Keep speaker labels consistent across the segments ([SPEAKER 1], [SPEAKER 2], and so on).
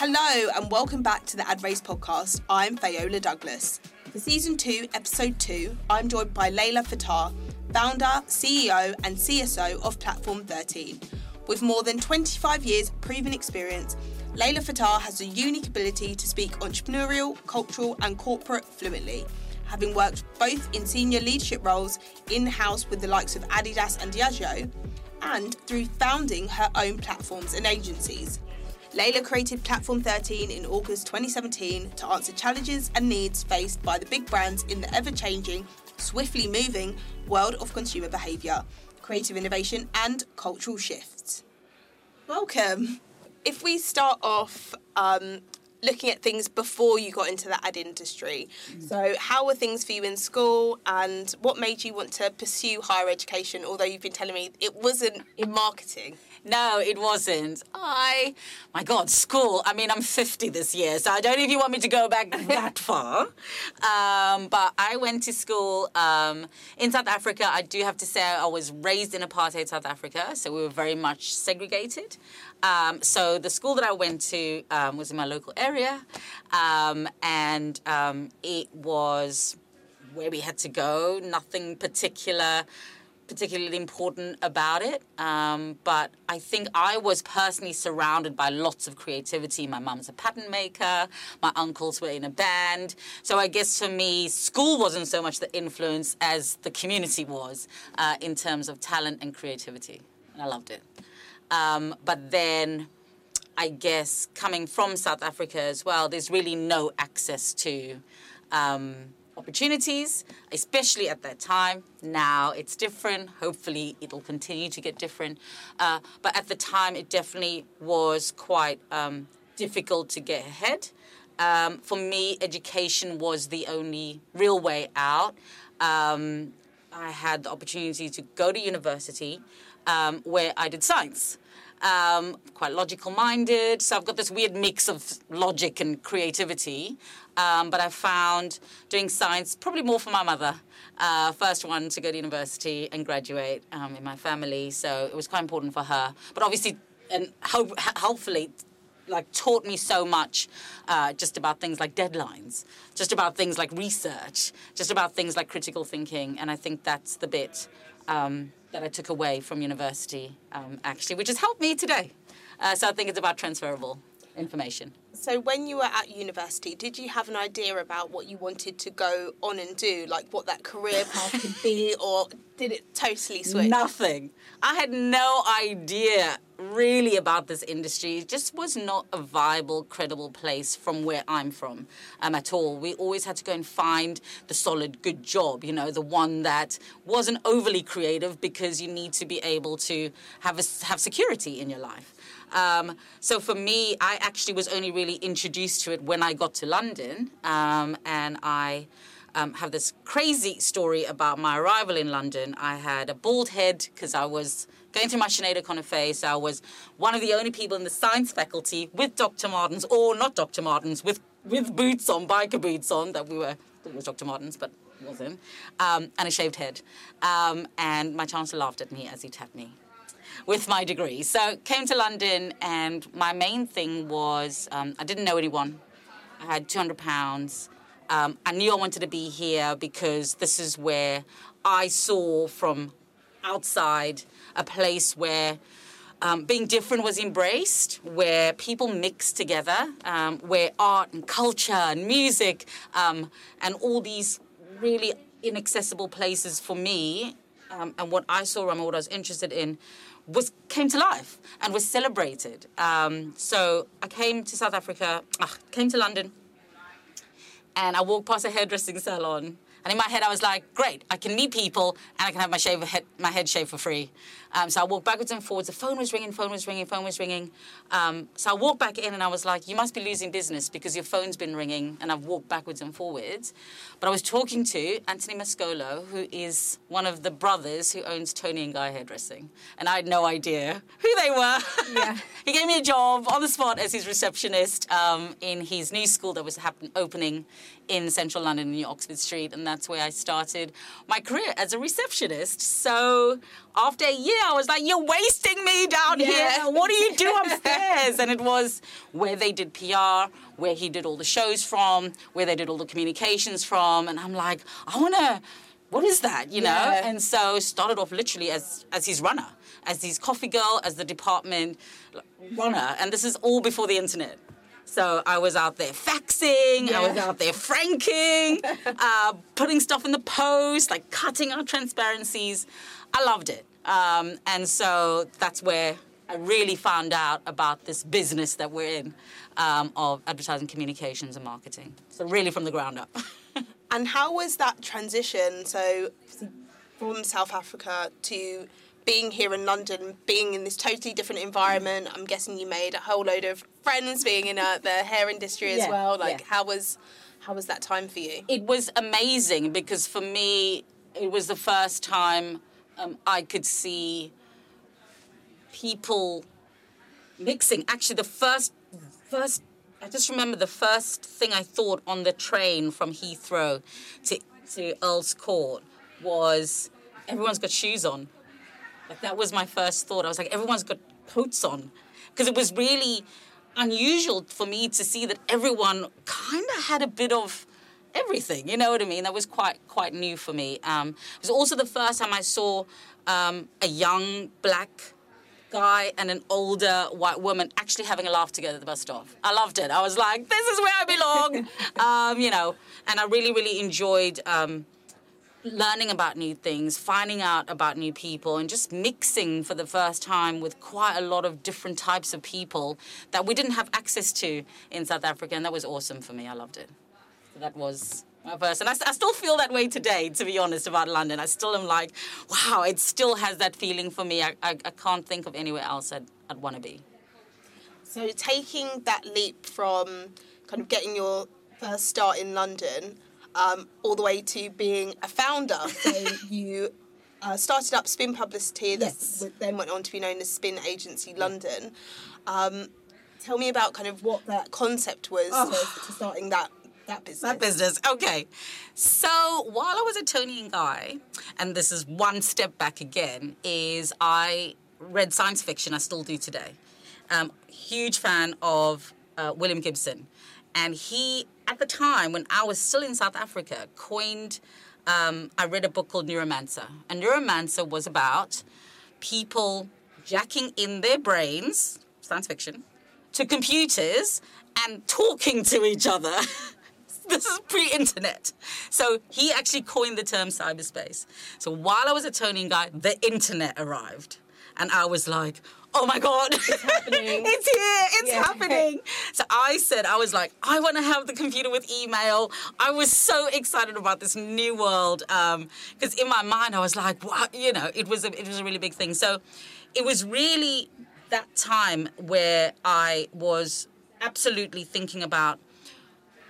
[SPEAKER 1] Hello and welcome back to the Ad Race podcast. I'm Fayola Douglas. For season two, episode two, I'm joined by Leila Fataar, founder, CEO, and CSO of Platform 13. With more than 25 years proven experience, Leila Fataar has a unique ability to speak entrepreneurial, cultural, and corporate fluently. Having worked both in senior leadership roles in house with the likes of Adidas and Diageo, and through founding her own platforms and agencies. Leila created Platform 13 in August 2017 to answer challenges and needs faced by the big brands in the ever changing, swiftly moving world of consumer behaviour, creative innovation, and cultural shifts. Welcome. If we start off um, looking at things before you got into the ad industry, so how were things for you in school and what made you want to pursue higher education, although you've been telling me it wasn't in marketing?
[SPEAKER 2] No, it wasn't. I, my God, school. I mean, I'm 50 this year, so I don't know if you want me to go back that far. Um, but I went to school um, in South Africa. I do have to say, I was raised in apartheid South Africa, so we were very much segregated. Um, so the school that I went to um, was in my local area, um, and um, it was where we had to go. Nothing particular particularly important about it. Um, but I think I was personally surrounded by lots of creativity. My mum's a pattern maker, my uncles were in a band. So I guess for me, school wasn't so much the influence as the community was uh, in terms of talent and creativity. And I loved it. Um, but then I guess coming from South Africa as well, there's really no access to. Um, opportunities, especially at that time. Now it's different. Hopefully, it'll continue to get different. Uh, but at the time, it definitely was quite um, difficult to get ahead. Um, for me, education was the only real way out. Um, I had the opportunity to go to university um, where I did science um, quite logical minded. So I've got this weird mix of logic and creativity. Um, but I found doing science probably more for my mother. Uh, first one to go to university and graduate um, in my family, so it was quite important for her. But obviously, and hope, hopefully, like taught me so much uh, just about things like deadlines, just about things like research, just about things like critical thinking, and I think that's the bit um, that I took away from university, um, actually, which has helped me today. Uh, so I think it's about transferable information.
[SPEAKER 1] So, when you were at university, did you have an idea about what you wanted to go on and do, like what that career path could be, or did it totally switch?
[SPEAKER 2] Nothing. I had no idea really about this industry. It just was not a viable, credible place from where I'm from um, at all. We always had to go and find the solid, good job, you know, the one that wasn't overly creative because you need to be able to have, a, have security in your life. Um, so for me, I actually was only really introduced to it when I got to London, um, and I. Um, have this crazy story about my arrival in London. I had a bald head because I was going through my Sinead O'Connor phase. I was one of the only people in the science faculty with Dr. Martens, or not Dr. Martens, with, with boots on, biker boots on, that we were, it was Dr. Martens, but wasn't, um, and a shaved head. Um, and my chancellor laughed at me as he tapped me with my degree. So came to London, and my main thing was um, I didn't know anyone. I had 200 pounds. Um, I knew I wanted to be here because this is where I saw from outside a place where um, being different was embraced, where people mixed together, um, where art and culture and music um, and all these really inaccessible places for me um, and what I saw and what I was interested in was came to life and was celebrated. Um, so I came to South Africa, uh, came to London, and I walked past a hairdressing salon and in my head, I was like, great, I can meet people and I can have my, shave, head, my head shaved for free. Um, so I walked backwards and forwards. The phone was ringing, phone was ringing, phone was ringing. Um, so I walked back in and I was like, you must be losing business because your phone's been ringing. And I've walked backwards and forwards. But I was talking to Anthony Mascolo, who is one of the brothers who owns Toni and Guy Hairdressing. And I had no idea who they were. Yeah. he gave me a job on the spot as his receptionist um, in his new school that was opening in central London, in Oxford Street. And that's where I started my career as a receptionist. So after a year, I was like, "You're wasting me down
[SPEAKER 1] Yeah.
[SPEAKER 2] here. What do you do upstairs?" and it was where they did PR, where he did all the shows from, where they did all the communications from, and I'm like, I want to. What is that, you know?
[SPEAKER 1] Yeah.
[SPEAKER 2] And so started off literally as as his runner, as his coffee girl, as the department runner, and this is all before the internet. So I was out there faxing, I was out there franking, uh, putting stuff in the post, like cutting out transparencies. I loved it. Um, and so that's where I really found out about this business that we're in um, of advertising communications and marketing. So really from the ground up.
[SPEAKER 1] And how was that transition? So, from South Africa to being here in London, being in this totally different environment. I'm guessing you made a whole load of friends being in uh, the hair industry as
[SPEAKER 2] Yeah,
[SPEAKER 1] well. Like,
[SPEAKER 2] yeah.
[SPEAKER 1] how was how was that time for you?
[SPEAKER 2] it was amazing because for me, it was the first time um, I could see people mixing. Actually, the first, first, I just remember the first thing I thought on the train from Heathrow to to Earl's Court was everyone's got shoes on. Like that was my first thought. I was like, everyone's got coats on, because it was really unusual for me to see that everyone kind of had a bit of everything. You know what I mean? That was quite quite new for me. Um, it was also the first time I saw um, a young black guy and an older white woman actually having a laugh together at the bus stop. I loved it. I was like, this is where I belong. um, you know, and I really really enjoyed. Um, learning about new things, finding out about new people, and just mixing for the first time with quite a lot of different types of people that we didn't have access to in South Africa. And that was awesome for me. I loved it. So that was my first. And I, I still feel that way today, to be honest, about London. I still am like, wow, it still has that feeling for me. I, I, I can't think of anywhere else I'd, I'd want to be.
[SPEAKER 1] So taking that leap from kind of getting your first start in London um, all the way to being a founder. So you uh, started up Spin Publicity, that
[SPEAKER 2] Yes.
[SPEAKER 1] w- then went on to be known as Spin Agency London. Um, tell me about kind of what that concept was to, to starting that that business.
[SPEAKER 2] That business. Okay. So while I was a Toni and Guy, and this is one step back again, is I read science fiction. I still do today. Um, huge fan of uh, William Gibson, and he at the time when I was still in South Africa coined. Um, I read a book called Neuromancer, and Neuromancer was about people jacking in their brains, science fiction, to computers and talking to each other. this is pre-internet. So he actually coined the term cyberspace. So while I was a Toni Guy, the internet arrived. And I was like, oh my God. It's
[SPEAKER 1] happening.
[SPEAKER 2] it's here. It's
[SPEAKER 1] Yeah.
[SPEAKER 2] happening. So I said, I was like, I want to have the computer with email. I was so excited about this new world. Um, because in my mind, I was like, wow, you know, it was, a, it was a really big thing. So it was really that time where I was absolutely thinking about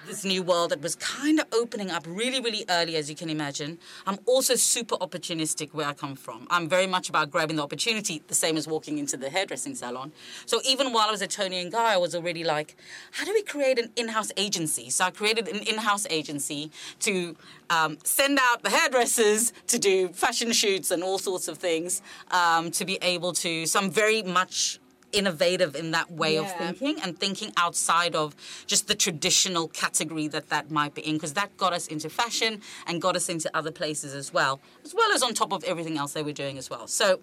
[SPEAKER 2] this new world that was kind of opening up really, really early, as you can imagine. I'm also super opportunistic where I come from. I'm very much about grabbing the opportunity, the same as walking into the hairdressing salon. So even while I was at Toni and Guy, I was already like, how do we create an in-house agency? So I created an in-house agency to um, send out the hairdressers to do fashion shoots and all sorts of things, um, to be able to. So I'm very much innovative in that way of thinking and thinking outside of just the traditional category that that might be in because that got us into fashion and got us into other places as well as well as on top of everything else they were doing as well. So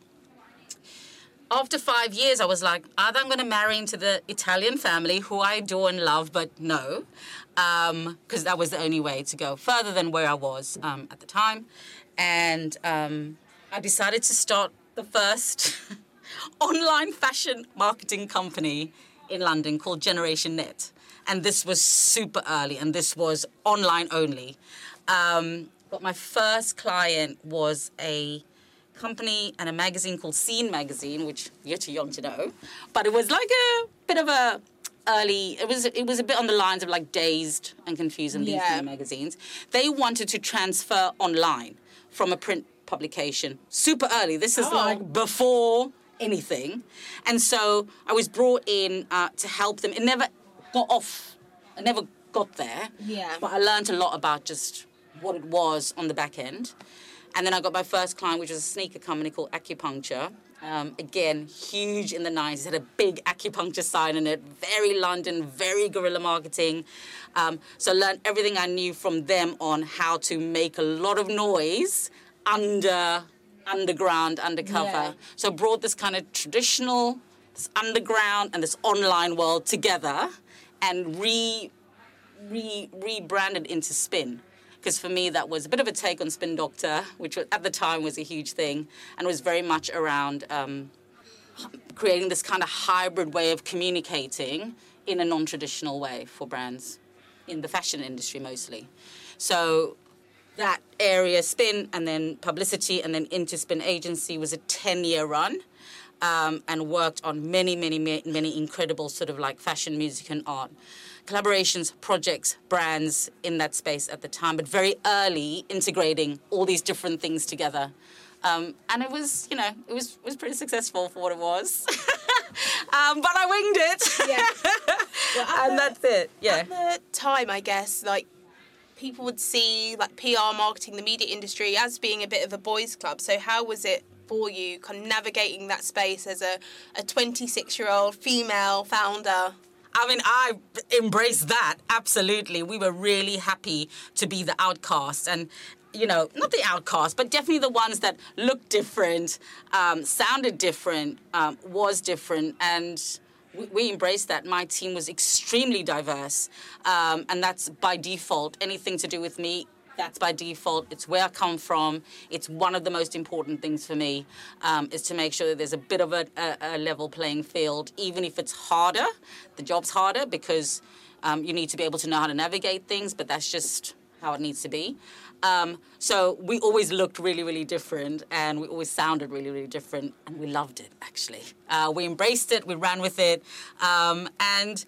[SPEAKER 2] after five years i was like either i'm going to marry into the italian family who i adore and love but no because that was the only way to go further than where i was um, at the time. And um, i decided to start the first online fashion marketing company in London called Generation Net. And this was super early, and this was online only. Um, but my first client was a company and a magazine called Scene Magazine, which you're too young to know. But it was like a bit of a early it was it was a bit on the lines of like dazed and confused and these
[SPEAKER 1] Yeah.
[SPEAKER 2] magazines they wanted to transfer online from a print publication super early this is
[SPEAKER 1] Oh.
[SPEAKER 2] like before anything. And so I was brought in uh, to help them. It never got off, I never got there.
[SPEAKER 1] Yeah.
[SPEAKER 2] But I learned a lot about just what it was on the back end. And then I got my first client, which was a sneaker company called Acupuncture. Um, again, huge in the 90s, had a big acupuncture sign in it, very London, very guerrilla marketing. Um, so I learned everything I knew from them on how to make a lot of noise under underground, undercover.
[SPEAKER 1] Yeah.
[SPEAKER 2] So brought this kind of traditional, this underground, and this online world together, and re, re rebranded into Spin. Because for me, that was a bit of a take on Spin Doctor, which was, at the time was a huge thing, and was very much around um, creating this kind of hybrid way of communicating in a non-traditional way for brands in the fashion industry mostly. So that area, Spin, and then publicity, and then into Spin Agency was a 10 year run. Um, and worked on many, many, many, incredible sort of like fashion, music, and art collaborations, projects, brands in that space at the time, but very early integrating all these different things together. Um, and it was, you know, it was was pretty successful for what it was. um, but I winged it.
[SPEAKER 1] Yeah. Well,
[SPEAKER 2] and
[SPEAKER 1] the-
[SPEAKER 2] that's it. Yeah.
[SPEAKER 1] At the time, I guess, like people would see like PR, marketing, the media industry as being a bit of a boys' club. So how was it for you, kind of navigating that space as a a 26 year old female founder?
[SPEAKER 2] I mean, I embraced that absolutely. We were really happy to be the outcast, and you know, not the outcast, but definitely the ones that looked different, um, sounded different, um, was different, and we, we embraced that. My team was extremely diverse, um, and that's by default. Anything to do with me that's by default. It's where I come from. It's one of the most important things for me um, is to make sure that there's a bit of a, a, a level playing field, even if it's harder. The job's harder because um, you need to be able to know how to navigate things, but that's just how it needs to be. Um, so we always looked really, really different, and we always sounded really, really different, and we loved it. Actually, uh, we embraced it, we ran with it, um, and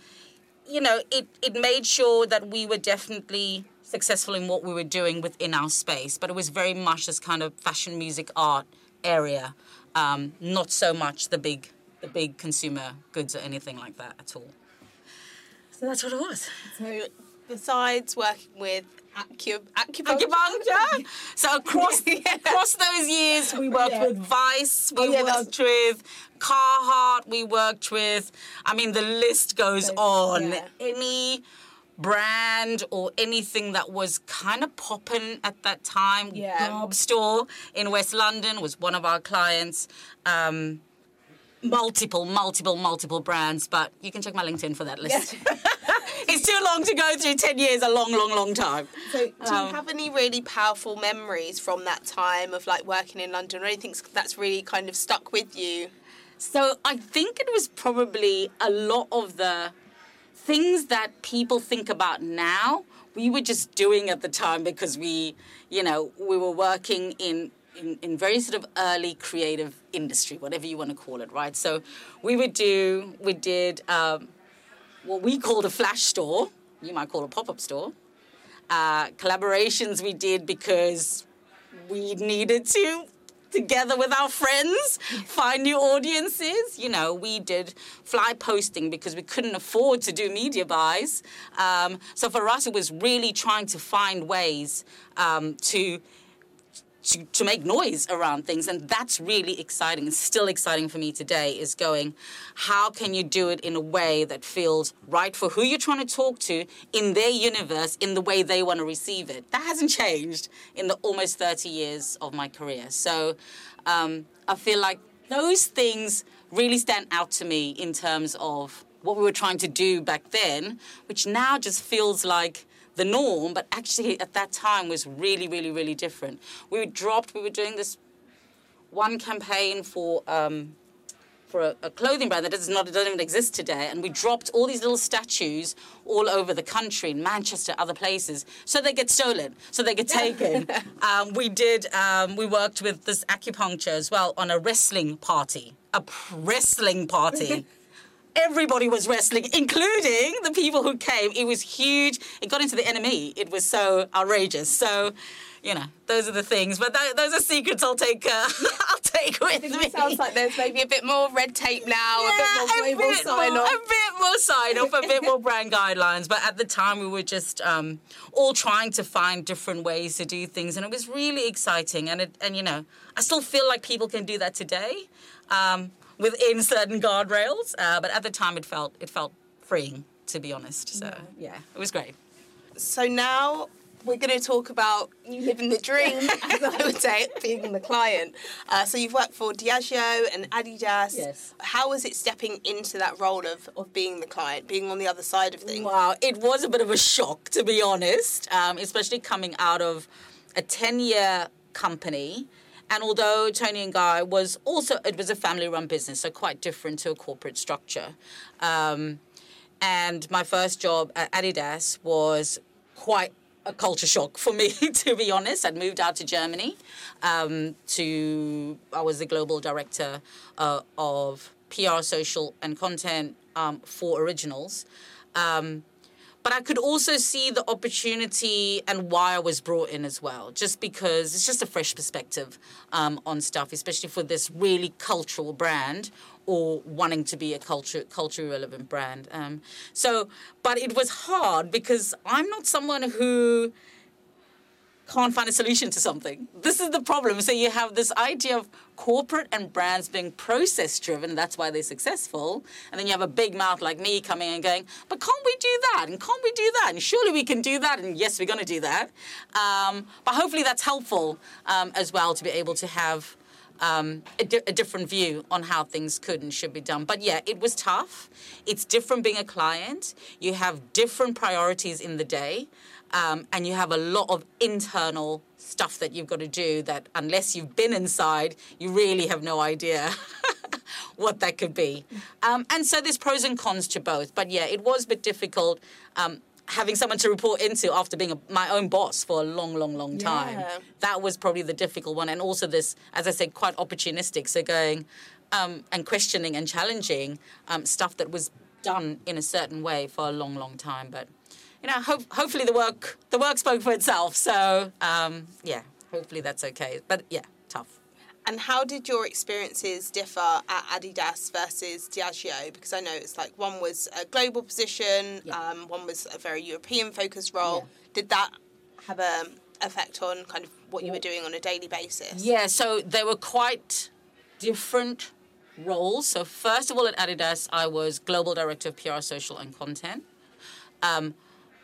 [SPEAKER 2] you know, it it made sure that we were definitely successful in what we were doing within our space, but it was very much this kind of fashion, music, art area, um, not so much the big the big consumer goods or anything like that at all. So that's what it was.
[SPEAKER 1] So besides working with acu- acupuncture.
[SPEAKER 2] So across across those years, we worked
[SPEAKER 1] Yeah.
[SPEAKER 2] with Vice, we
[SPEAKER 1] Oh, yeah,
[SPEAKER 2] worked with Carhartt, we worked with. I mean, the list goes on.
[SPEAKER 1] yeah.
[SPEAKER 2] Any brand or anything that was kind of popping at that time.
[SPEAKER 1] Yeah.
[SPEAKER 2] Garbstore in West London was one of our clients. Um, multiple, multiple, multiple brands, but you can check my LinkedIn for that list. it's too long to go through. Ten years, a long, long, long time.
[SPEAKER 1] So, do
[SPEAKER 2] Um,
[SPEAKER 1] you have any really powerful memories from that time of like working in London, or anything that's really kind of stuck with you?
[SPEAKER 2] So I think it was probably a lot of the things that people think about now. We were just doing at the time because we, you know, we were working in. In, in very sort of early creative industry, whatever you want to call it, right? So we would do, we did um, what we called a flash store. You might call a pop-up store. Uh, collaborations we did because we needed to together with our friends find new audiences you know we did fly posting because we couldn't afford to do media buys um, so for us it was really trying to find ways um, to to, to make noise around things. And that's really exciting and still exciting for me today is going how can you do it in a way that feels right for who you're trying to talk to in their universe in the way they want to receive it? That hasn't changed in the almost 30 years of my career. So um, i feel like those things really stand out to me in terms of what we were trying to do back then which now just feels like the norm, but actually at that time was really, really, really different. We were dropped. We were doing this one campaign for um, for a, a clothing brand that does not doesn't even exist today, and we dropped all these little statues all over the country, in Manchester, other places, so they get stolen, so they get taken. um, we did. Um, we worked with this acupuncture as well on a wrestling party, a wrestling party everybody was wrestling, including the people who came. It was huge. It got into the NME. It was so outrageous. So, you know, those are the things. But th- those are secrets I'll take. Uh, I'll take with me.
[SPEAKER 1] It sounds like there's maybe a bit more red tape now,
[SPEAKER 2] Yeah,
[SPEAKER 1] a bit more
[SPEAKER 2] bit
[SPEAKER 1] sign
[SPEAKER 2] more,
[SPEAKER 1] off.
[SPEAKER 2] a bit more sign off, a bit more brand guidelines. But at the time, we were just um, all trying to find different ways to do things, and it was really exciting. And it, and you know, I still feel like people can do that today um, within certain guardrails. Uh, but at the time, it felt it felt freeing, to be honest. So yeah, it was great.
[SPEAKER 1] So now we're going to talk about you living the dream, as I would say, being the client. Uh, so you've worked for Diageo and Adidas.
[SPEAKER 2] Yes.
[SPEAKER 1] How was it stepping into that role of, of being the client, being on the other side of things?
[SPEAKER 2] Wow, it was a bit of a shock, to be honest, um, especially coming out of a 10 year company. And although Toni and Guy was also, it was a family run business, so quite different to a corporate structure. Um, and my first job at Adidas was quite a culture shock for me, to be honest. I'd moved out to Germany um, to, I was the global director uh, of PR, social, and content um, for Originals. Um, but I could also see the opportunity and why I was brought in as well, just because it's just a fresh perspective um, on stuff, especially for this really cultural brand or wanting to be a culture culture relevant brand. Um, so, but it was hard because I'm not someone who can't find a solution to something. This is the problem. So you have this idea of corporate and brands being process driven, that's why they're successful. And then you have a big mouth like me coming and going, but can't we do that? And can't we do that? And surely we can do that. And yes, we're going to do that. Um, but hopefully that's helpful um, as well to be able to have. Um, a, di- a different view on how things could and should be done. But yeah, it was tough. It's different being a client. You have different priorities in the day um, and you have a lot of internal stuff that you've got to do that unless you've been inside you really have no idea what that could be um, and so there's pros and cons to both but yeah it was a bit difficult um, having someone to report into after being a, my own boss for a long long long time
[SPEAKER 1] Yeah.
[SPEAKER 2] that was probably the difficult one and also this as i said quite opportunistic so going um, and questioning and challenging um, stuff that was done in a certain way for a long long time but you know, hope, hopefully the work the work spoke for itself. So um, yeah, hopefully that's okay. But yeah, tough.
[SPEAKER 1] And how did your experiences differ at Adidas versus Diageo? Because I know it's like one was a global position,
[SPEAKER 2] Yeah.
[SPEAKER 1] um, one was a very European focused role.
[SPEAKER 2] Yeah.
[SPEAKER 1] Did that have a effect on kind of what you were doing on a daily basis?
[SPEAKER 2] Yeah, so they were quite different roles. So first of all, at Adidas, I was global director of PR, social, and content. Um,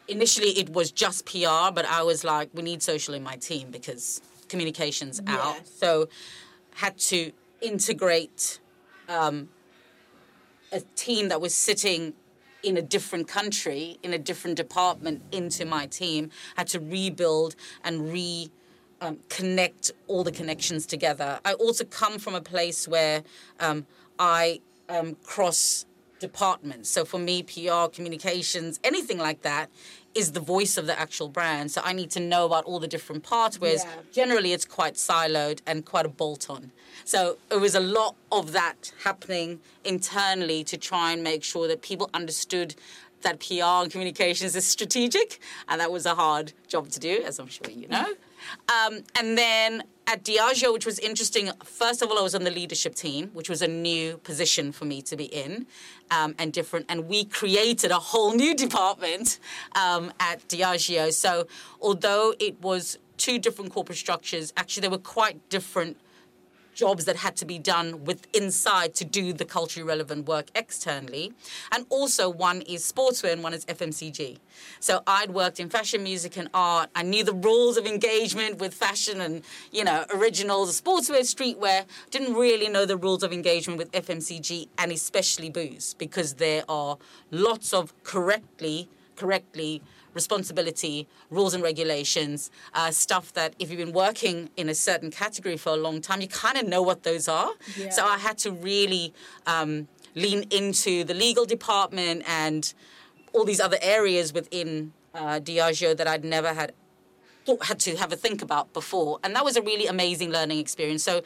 [SPEAKER 2] initially, it was just PR, but I was like, we need social in my team because communications out.
[SPEAKER 1] Yes.
[SPEAKER 2] So had to integrate um, a team that was sitting in a different country, in a different department, into my team. Had to rebuild and re um, connect all the connections together. I also come from a place where um, I um, cross departments. So for me, PR, communications, anything like that is the voice of the actual brand. So I need to know about all the different parts, whereas
[SPEAKER 1] Yeah.
[SPEAKER 2] generally it's quite siloed and quite a bolt on. So it was a lot of that happening internally to try and make sure that people understood that PR and communications is strategic, and that was a hard job to do, as I'm sure you know. Um, and then at Diageo, which was interesting, first of all, I was on the leadership team, which was a new position for me to be in um, and different. And we created a whole new department um, at Diageo. So although it was two different corporate structures, actually, they were quite different jobs that had to be done with inside to do the culturally relevant work externally. And also one is sportswear and one is FMCG. So I'd worked in fashion, music and art. I knew the rules of engagement with fashion and, you know, originals, sportswear, streetwear. Didn't really know the rules of engagement with FMCG and especially booze because there are lots of correctly correctly responsibility, rules and regulations, uh, stuff that if you've been working in a certain category for a long time, you kind of know what those are. So I had to really um, lean into the legal department and all these other areas within uh, Diageo that I'd never had thought, had to have a think about before, and that was a really amazing learning experience. So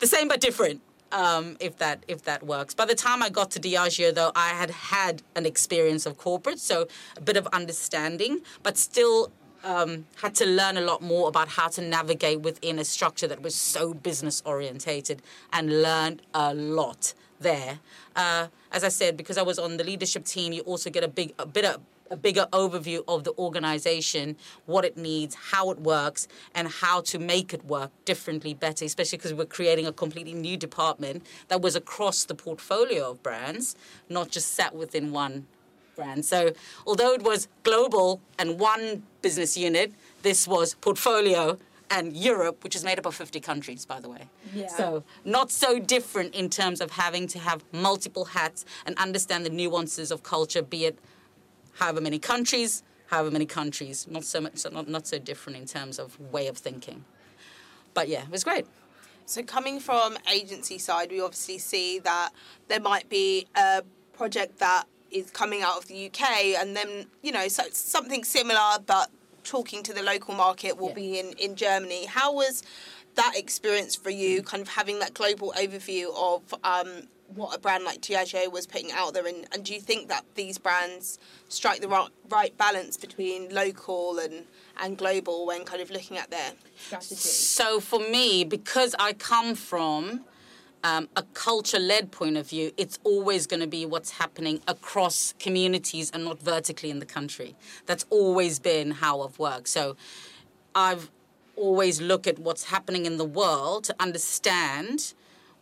[SPEAKER 2] the same but different. Um, if that if that works. By the time I got to Diageo, though, I had had an experience of corporate, so a bit of understanding, but still um, had to learn a lot more about how to navigate within a structure that was so business orientated and learned a lot there. Uh, as I said, because I was on the leadership team, you also get a big a bit of a bigger overview of the organization, what it needs, how it works, and how to make it work differently, better, especially because we're creating a completely new department that was across the portfolio of brands, not just sat within one brand. So, although it was global and one business unit, this was portfolio and Europe, which is made up of 50 countries, by the way.
[SPEAKER 1] Yeah.
[SPEAKER 2] So, not so different in terms of having to have multiple hats and understand the nuances of culture, be it however many countries, however many countries. Not so much, not, not so different in terms of way of thinking. But yeah, it was great.
[SPEAKER 1] So coming from agency side, we obviously see that there might be a project that is coming out of the UK, and then you know, so something similar, but talking to the local market will
[SPEAKER 2] Yeah.
[SPEAKER 1] be in in Germany. How was that experience for you? Kind of having that global overview of um, what a brand like Diageo was putting out there, and, and do you think that these brands strike the right, right balance between local and and global when kind of looking at their strategy?
[SPEAKER 2] So for me, because I come from um, a culture-led point of view, it's always going to be what's happening across communities and not vertically in the country. That's always been how I've worked. So I've always looked at what's happening in the world to understand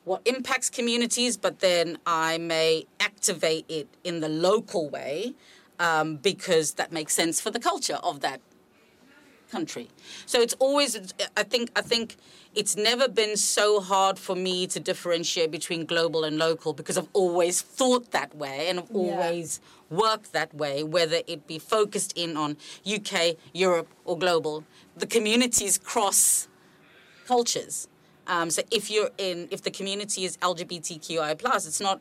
[SPEAKER 2] what impacts communities, but then I may activate it in the local way um, because that makes sense for the culture of that country. So it's always I think I think it's never been so hard for me to differentiate between global and local because I've always thought that way and I've always worked that way whether it be focused in on UK, Europe or global. The communities cross cultures. Um, so if you're in if the community is LGBTQI plus it's not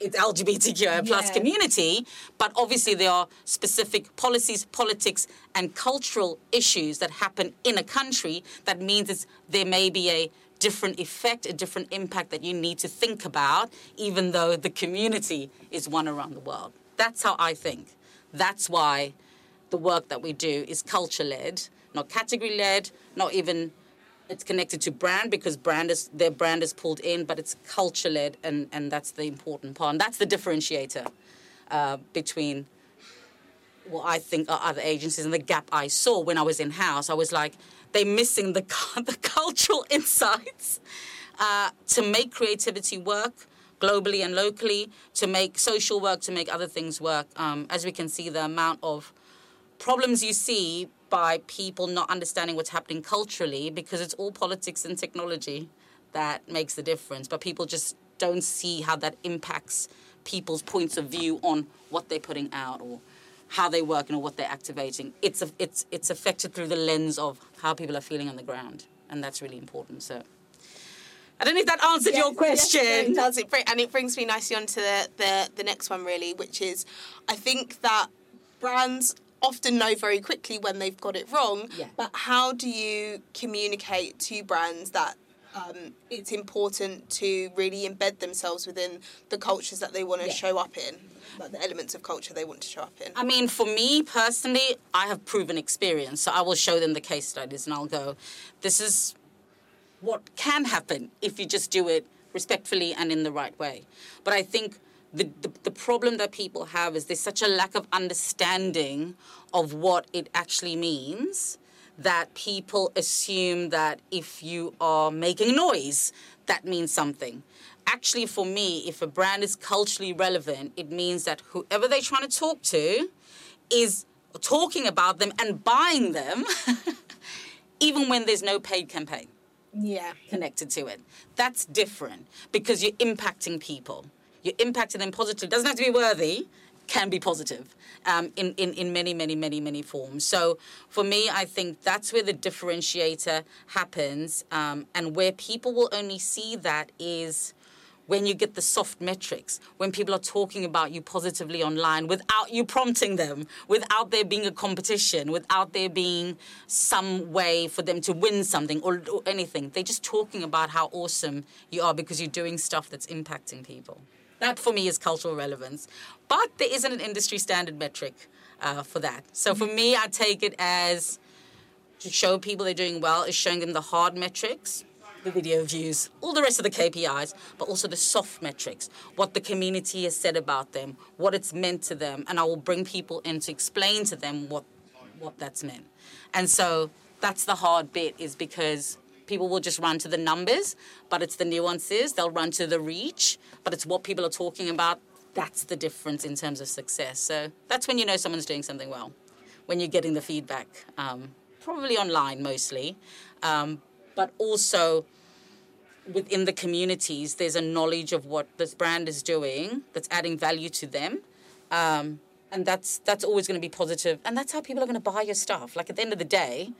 [SPEAKER 2] it's LGBTQI plus
[SPEAKER 1] Yeah.
[SPEAKER 2] community, but obviously there are specific policies, politics, and cultural issues that happen in a country. That means it's, there may be a different effect, a different impact that you need to think about, even though the community is one around the world. That's how I think. That's why the work that we do is culture led, not category led, not even it's connected to brand because brand is their brand is pulled in, but it's culture led, and and that's the important part. And that's the differentiator uh, between what I think are other agencies and the gap I saw when I was in house. I was like, they're missing the the cultural insights uh, to make creativity work globally and locally, to make social work, to make other things work. Um, as we can see, the amount of problems you see by people not understanding what's happening culturally because it's all politics and technology that makes the difference. But people just don't see how that impacts people's points of view on what they're putting out or how they work and what they're activating. It's a, it's it's affected through the lens of how people are feeling on the ground, and that's really important. So. I don't know if that answered your question.
[SPEAKER 1] Yes, it does. It bring, and it brings me nicely on to the, the, the next one, really, which is I think that brands often know very quickly when they've got it wrong,
[SPEAKER 2] Yeah.
[SPEAKER 1] but how do you communicate to brands that um, it's important to really embed themselves within the cultures that they want to
[SPEAKER 2] Yeah.
[SPEAKER 1] show up in, like the elements of culture they want to show up in?
[SPEAKER 2] I mean, for me personally, I have proven experience. So I will show them the case studies and I'll go, this is what can happen if you just do it respectfully and in the right way. But I think the, the, the problem that people have is there's such a lack of understanding of what it actually means that people assume that if you are making noise, that means something. Actually, for me, if a brand is culturally relevant, it means that whoever they're trying to talk to is talking about them and buying them, even when there's no paid campaign
[SPEAKER 1] Yeah.
[SPEAKER 2] connected to it. That's different because you're impacting people. You're impacting them positively. Doesn't have to be worthy, can be positive um, in, in, in many, many, many, many forms. So for me, I think that's where the differentiator happens um, and where people will only see that is when you get the soft metrics, when people are talking about you positively online without you prompting them, without there being a competition, without there being some way for them to win something or, or anything. They're just talking about how awesome you are because you're doing stuff that's impacting people. That for me is cultural relevance. But there isn't an industry standard metric. uh, for that. So for me, I take it as to show people they're doing well is showing them the hard metrics, the video views, all the rest of the KPIs, but also the soft metrics, what the community has said about them, what it's meant to them, and I will bring people in to explain to them what what that's meant. And so that's the hard bit is because people will just run to the numbers, but it's the nuances. They'll run to the reach, but it's what people are talking about. That's the difference in terms of success. So that's when you know someone's doing something well, when you're getting the feedback, um, probably online mostly, um, but also within the communities, there's a knowledge of what this brand is doing that's adding value to them. Um, and that's that's always going to be positive. And that's how people are going to buy your stuff. Like at the end of the day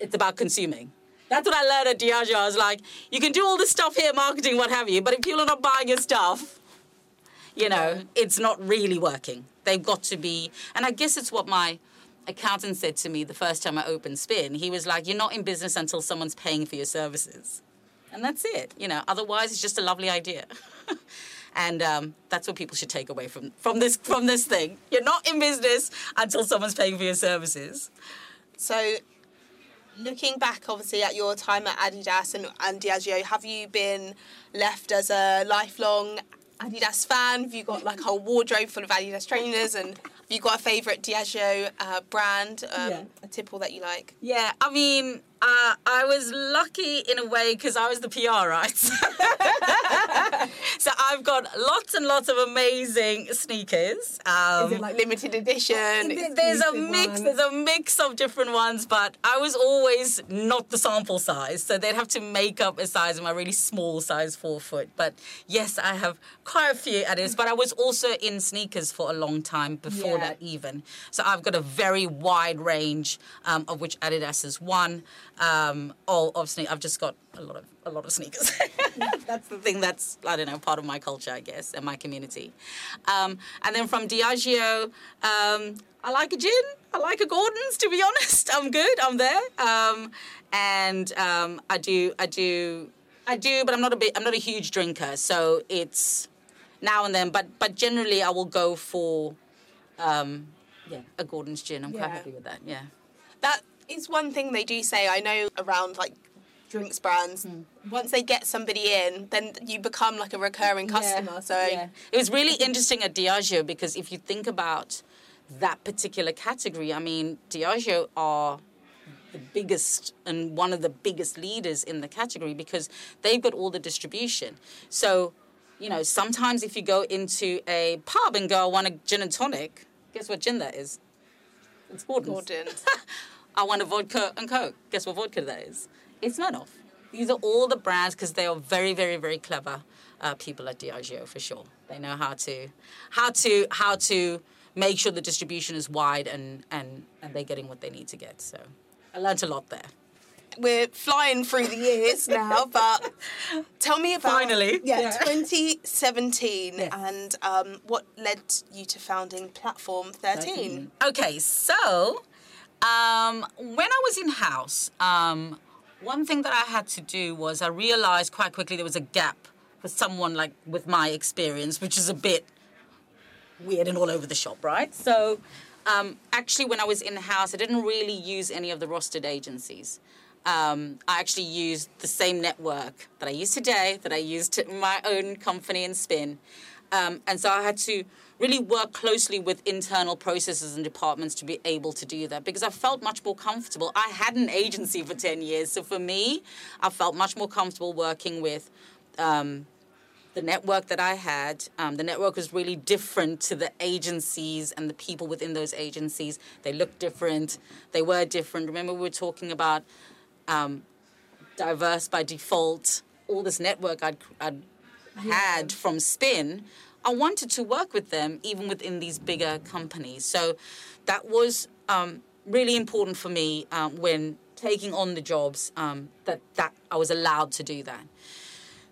[SPEAKER 2] it's about consuming. That's what i learned at diageo. I was like you can do all this stuff here marketing what have you but if people are not buying your stuff you know it's not really working. They've got to be and i guess it's what my accountant said to me the first time i opened spin he was like you're not in business until someone's paying for your services and that's it you know otherwise it's just a lovely idea and um, that's what people should take away from from this from this thing. You're not in business until someone's paying for your services.
[SPEAKER 1] So, looking back, obviously, at your time at Adidas and, and Diageo, have you been left as a lifelong Adidas fan? Have you got like a whole wardrobe full of Adidas trainers? And have you got a favourite Diageo uh, brand, um,
[SPEAKER 2] Yeah.
[SPEAKER 1] a tipple that you like?
[SPEAKER 2] Yeah, I mean, uh, I was lucky in a way because I was the PR, right? so I've got lots and lots of amazing sneakers. Um,
[SPEAKER 1] Is it like limited edition?
[SPEAKER 2] there's a mix
[SPEAKER 1] ones?
[SPEAKER 2] there's a mix of different ones but i was always not the sample size so they'd have to make up a size of my really small size four foot but yes i have quite a few at this but i was also in sneakers for a long time before That even. So i've got a very wide range um, of which adidas is one. Um, all of sne- i've just got a lot of a lot of sneakers. That's the thing that's i don't know part of my culture i guess and my community. Um, and then from diageo um, i like a gin. I like a gordon's to be honest. I'm good. I'm there. Um, and um, i do i do i do but i'm not a bit i'm not a huge drinker. So it's now and then. But but generally i will go for um, yeah a gordon's gin i'm quite
[SPEAKER 1] Yeah.
[SPEAKER 2] happy with that yeah
[SPEAKER 1] That is one thing they do say. I know around like drinks brands,
[SPEAKER 2] Hmm.
[SPEAKER 1] once they get somebody in, then you become like a recurring customer. So
[SPEAKER 2] it was really interesting at Diageo because if you think about that particular category, I mean, Diageo are the biggest and one of the biggest leaders in the category because they've got all the distribution. So, you know, sometimes if you go into a pub and go, I want a gin and tonic, guess what gin that is? It's Gordon's.
[SPEAKER 1] Gordon's.
[SPEAKER 2] I want a vodka and coke. Guess what vodka that is? It's Smirnoff. These are all the brands because they are very, very, very clever uh, people at Diageo for sure. They know how to, how to, how to make sure the distribution is wide and and and they're getting what they need to get. So I learned a lot there.
[SPEAKER 1] We're flying through the years now, but tell me about
[SPEAKER 2] Finally.
[SPEAKER 1] yeah,
[SPEAKER 2] Yeah.
[SPEAKER 1] 2017
[SPEAKER 2] Yes.
[SPEAKER 1] and um, what led you to founding Platform 13.
[SPEAKER 2] Okay, so um, when I was in house, um, one thing that I had to do was I realized quite quickly there was a gap for someone like with my experience, which is a bit weird and all over the shop, right? So um, actually, when I was in house, I didn't really use any of the rostered agencies. Um, I actually used the same network that I use today, that I used in my own company and spin. Um, and so I had to really work closely with internal processes and departments to be able to do that because I felt much more comfortable. I had an agency for 10 years. So for me, I felt much more comfortable working with um, the network that I had, um, the network was really different to the agencies and the people within those agencies. They looked different, they were different. Remember, we were talking about um, diverse by default, all this network I'd, I'd had from Spin. I wanted to work with them even within these bigger companies. So that was um, really important for me um, when taking on the jobs um, that, that I was allowed to do that.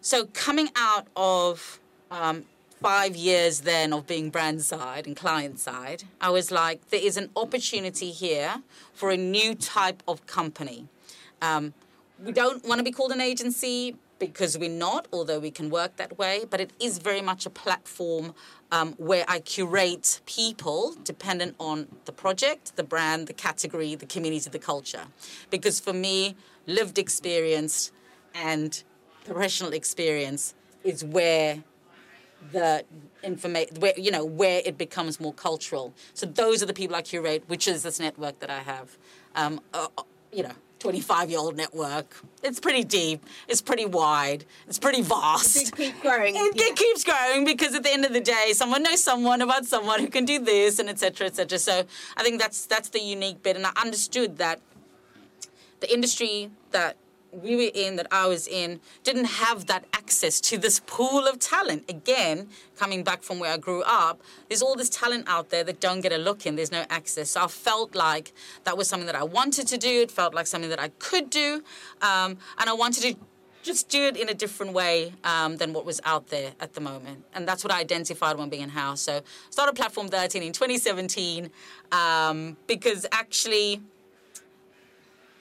[SPEAKER 2] So coming out of um, five years then of being brand side and client side, I was like, there is an opportunity here for a new type of company. Um, we don't want to be called an agency because we're not, although we can work that way, but it is very much a platform um, where I curate people dependent on the project, the brand, the category, the community, the culture. Because for me, lived experience and professional experience is where the information where you know where it becomes more cultural so those are the people i curate which is this network that i have um, uh, uh you know 25 year old network. It's pretty deep, it's pretty wide, it's pretty vast.
[SPEAKER 1] It keeps growing.
[SPEAKER 2] It, yeah. it, keeps growing because at the end of the day, someone knows someone about someone who can do this and etc. etc. So I think that's that's the unique bit. And I understood that the industry that we were in, that I was in, didn't have that access to this pool of talent. Again, coming back from where I grew up, there's all this talent out there that don't get a look in. There's no access. So I felt like that was something that I wanted to do. It felt like something that I could do. Um, and I wanted to just do it in a different way um, than what was out there at the moment. And that's what I identified when being in house. So started Platform 13 in 2017 um, because actually,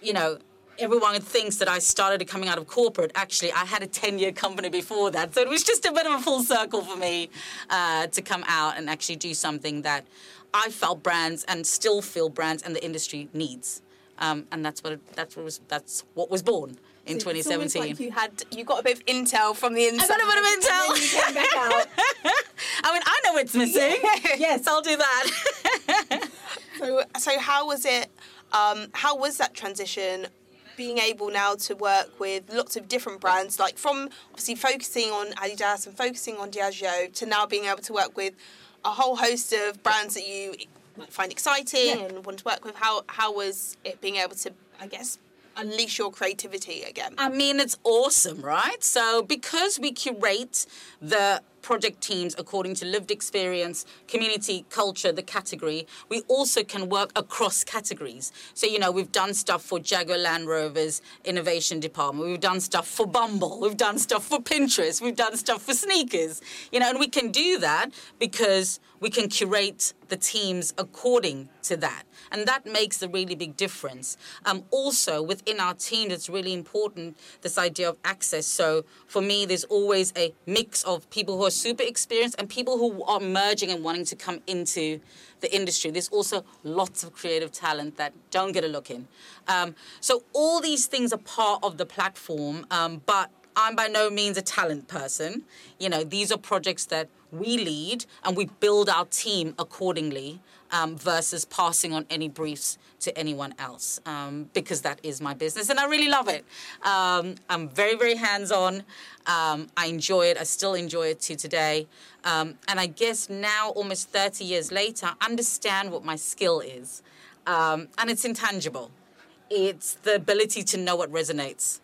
[SPEAKER 2] you know, everyone thinks that I started coming out of corporate. Actually, I had a 10 year company before that. So it was just a bit of a full circle for me uh, to come out and actually do something that I felt brands and still feel brands and the industry needs. Um, and that's what it, that's what was that's what was born in so 2017.
[SPEAKER 1] Like you had you got a bit of intel from the inside.
[SPEAKER 2] I got a bit of intel.
[SPEAKER 1] you came back out.
[SPEAKER 2] I mean, I know it's missing.
[SPEAKER 1] yes,
[SPEAKER 2] I'll do that.
[SPEAKER 1] so, so how was it? Um, how was that transition being able now to work with lots of different brands, like from obviously focusing on Adidas and focusing on Diageo to now being able to work with a whole host of brands that you find exciting yeah. and want to work with. How how was it being able to, I guess, unleash your creativity again?
[SPEAKER 2] I mean, it's awesome, right? So because we curate the project teams according to lived experience, community, culture, the category. We also can work across categories. So, you know, we've done stuff for Jaguar Land Rover's innovation department. We've done stuff for Bumble. We've done stuff for Pinterest. We've done stuff for sneakers. You know, and we can do that because we can curate the teams according to that. And that makes a really big difference. Um, also, within our team, it's really important this idea of access. So for me, there's always a mix of people who are super experienced and people who are merging and wanting to come into the industry. There's also lots of creative talent that don't get a look in. Um, so all these things are part of the platform, um, but I'm by no means a talent person. You know, these are projects that we lead and we build our team accordingly um, versus passing on any briefs to anyone else um, because that is my business and I really love it. Um, I'm very, very hands on. Um, I enjoy it. I still enjoy it to today. Um, and I guess now, almost 30 years later, I understand what my skill is. Um, and it's intangible, it's the ability to know what resonates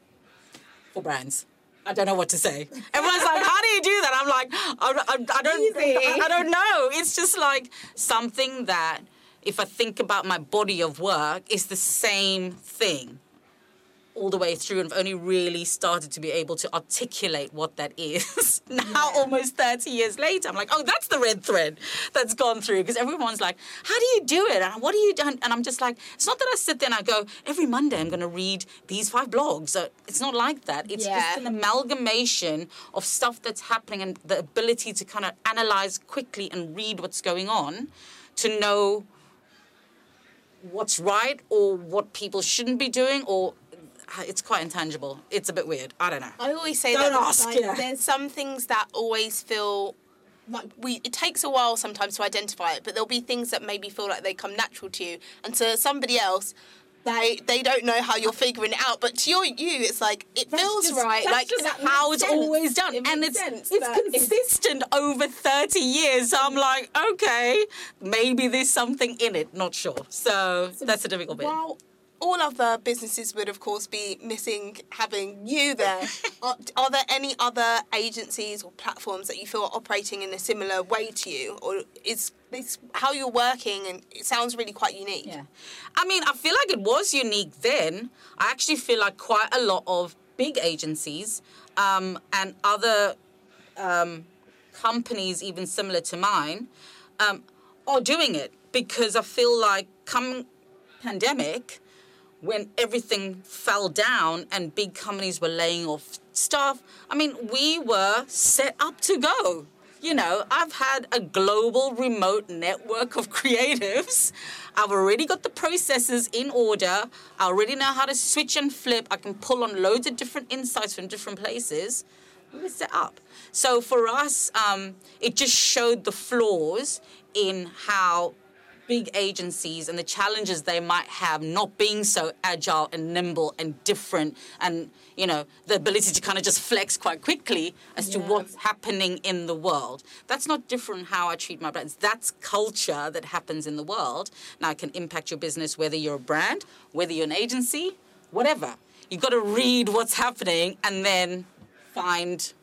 [SPEAKER 2] for brands. I don't know what to say. Everyone's like, "How do you do that?" I'm like, "I, I, I don't, I, I don't know." It's just like something that, if I think about my body of work, is the same thing all the way through and I've only really started to be able to articulate what that is. Now yeah. almost 30 years later I'm like oh that's the red thread that's gone through because everyone's like how do you do it? And what do you do and I'm just like it's not that I sit there and I go every Monday I'm going to read these five blogs. It's not like that. It's yeah. just an amalgamation of stuff that's happening and the ability to kind of analyze quickly and read what's going on to know what's right or what people shouldn't be doing or it's quite intangible. It's a bit weird. I don't know.
[SPEAKER 1] I always say
[SPEAKER 2] don't
[SPEAKER 1] that
[SPEAKER 2] ask,
[SPEAKER 1] like,
[SPEAKER 2] yeah.
[SPEAKER 1] there's some things that always feel like we it takes a while sometimes to identify it, but there'll be things that maybe feel like they come natural to you, and to somebody else. They, they don't know how you're figuring it out, but to your, you, it's like it
[SPEAKER 2] that's
[SPEAKER 1] feels
[SPEAKER 2] just,
[SPEAKER 1] right.
[SPEAKER 2] like how it's sense. always done,
[SPEAKER 1] it
[SPEAKER 2] and it's
[SPEAKER 1] sense,
[SPEAKER 2] it's consistent over thirty years. So I'm like, okay, maybe there's something in it. Not sure. So, so that's a difficult bit
[SPEAKER 1] all other businesses would, of course, be missing having you there. are, are, there any other agencies or platforms that you feel are operating in a similar way to you, or is this how you're working? And it sounds really quite unique.
[SPEAKER 2] Yeah, I mean, I feel like it was unique then. I actually feel like quite a lot of big agencies um, and other um, companies, even similar to mine, um, are doing it because I feel like come pandemic when everything fell down and big companies were laying off staff, I mean, we were set up to go. You know, I've had a global remote network of creatives. I've already got the processes in order. I already know how to switch and flip. I can pull on loads of different insights from different places. We were set up. So for us, um, it just showed the flaws in how big agencies and the challenges they might have not being so agile and nimble and different and you know the ability to kind of just flex quite quickly as to what's happening in the world. That's not different how i treat my brands. That's culture that happens in the world. Now it can impact your business whether you're a brand whether you're an agency whatever. You've got to read what's happening and then find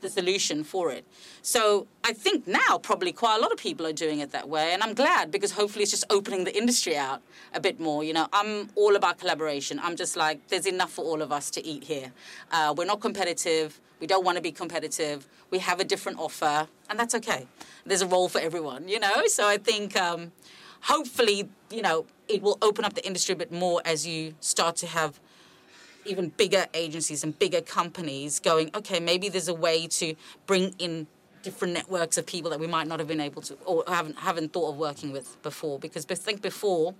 [SPEAKER 2] the solution for it. So I think now probably quite a lot of people are doing it that way, and I'm glad because hopefully it's just opening the industry out a bit more. You know, I'm all about collaboration. I'm just like, there's enough for all of us to eat here. Uh, we're not competitive. We don't want to be competitive. We have a different offer, and that's okay. There's a role for everyone, you know. So I think um, hopefully, you know, it will open up the industry a bit more as you start to have even bigger agencies and bigger companies going, okay, maybe there's a way to bring in different networks of people that we might not have been able to or haven't haven't thought of working with before. Because I think before,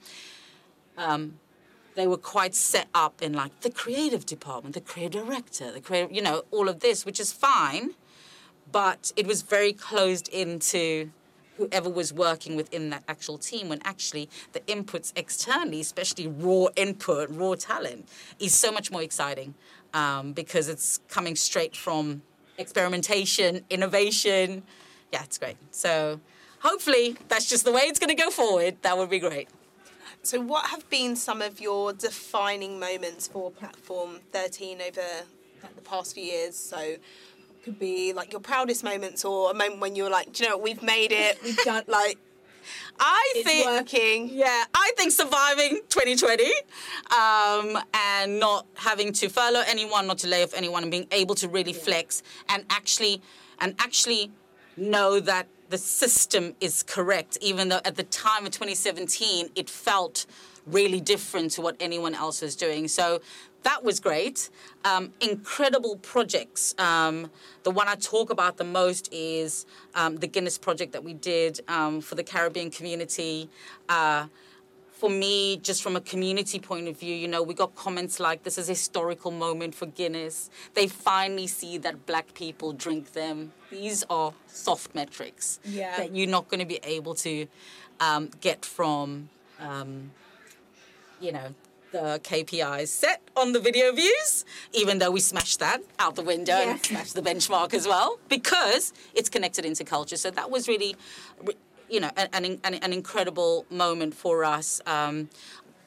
[SPEAKER 2] um, they were quite set up in like the creative department, the creative director, the creative, you know, all of this, which is fine, but it was very closed into whoever was working within that actual team when actually the inputs externally, especially raw input, raw talent, is so much more exciting um, because it's coming straight from experimentation, innovation. Yeah, it's great. So hopefully that's just the way it's going to go forward. That would be great.
[SPEAKER 1] So, what have been some of your defining moments for Platform 13 over the past few years? So, could be like your proudest moments or a moment when you were like, do you know what, we've made it, we've done like
[SPEAKER 2] I
[SPEAKER 1] it's
[SPEAKER 2] think
[SPEAKER 1] working.
[SPEAKER 2] Yeah, I think surviving 2020 um, and not having to furlough anyone, not to lay off anyone, and being able to really yeah. flex and actually and actually know that the system is correct, even though at the time of 2017 it felt really different to what anyone else was doing. So that was great. Um, incredible projects. Um, the one I talk about the most is um, the Guinness project that we did um, for the Caribbean community. Uh, for me, just from a community point of view, you know, we got comments like, this is a historical moment for Guinness. They finally see that black people drink them. These are soft metrics
[SPEAKER 1] yeah.
[SPEAKER 2] that you're not going to be able to um, get from, um, you know, the KPIs set on the video views, even though we smashed that out the window yeah. and smashed the benchmark as well, because it's connected into culture. So that was really, you know, an, an, an incredible moment for us. Um,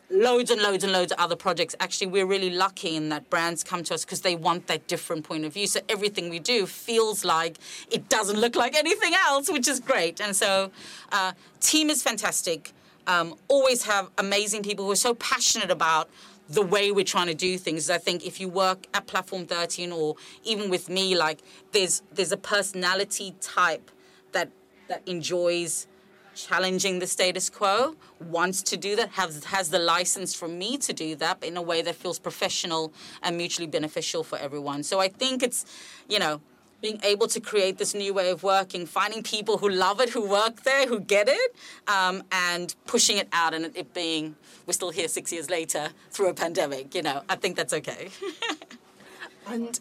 [SPEAKER 2] loads and loads and loads of other projects. Actually, we're really lucky in that brands come to us because they want that different point of view. So everything we do feels like it doesn't look like anything else, which is great. And so, uh, team is fantastic um, always have amazing people who are so passionate about the way we're trying to do things. I think if you work at Platform 13 or even with me, like there's there's a personality type that that enjoys challenging the status quo, wants to do that, has has the license from me to do that in a way that feels professional and mutually beneficial for everyone. So I think it's, you know, being able to create this new way of working, finding people who love it, who work there, who get it, um, and pushing it out and it being, we're still here six years later through a pandemic, you know, I think that's okay.
[SPEAKER 1] and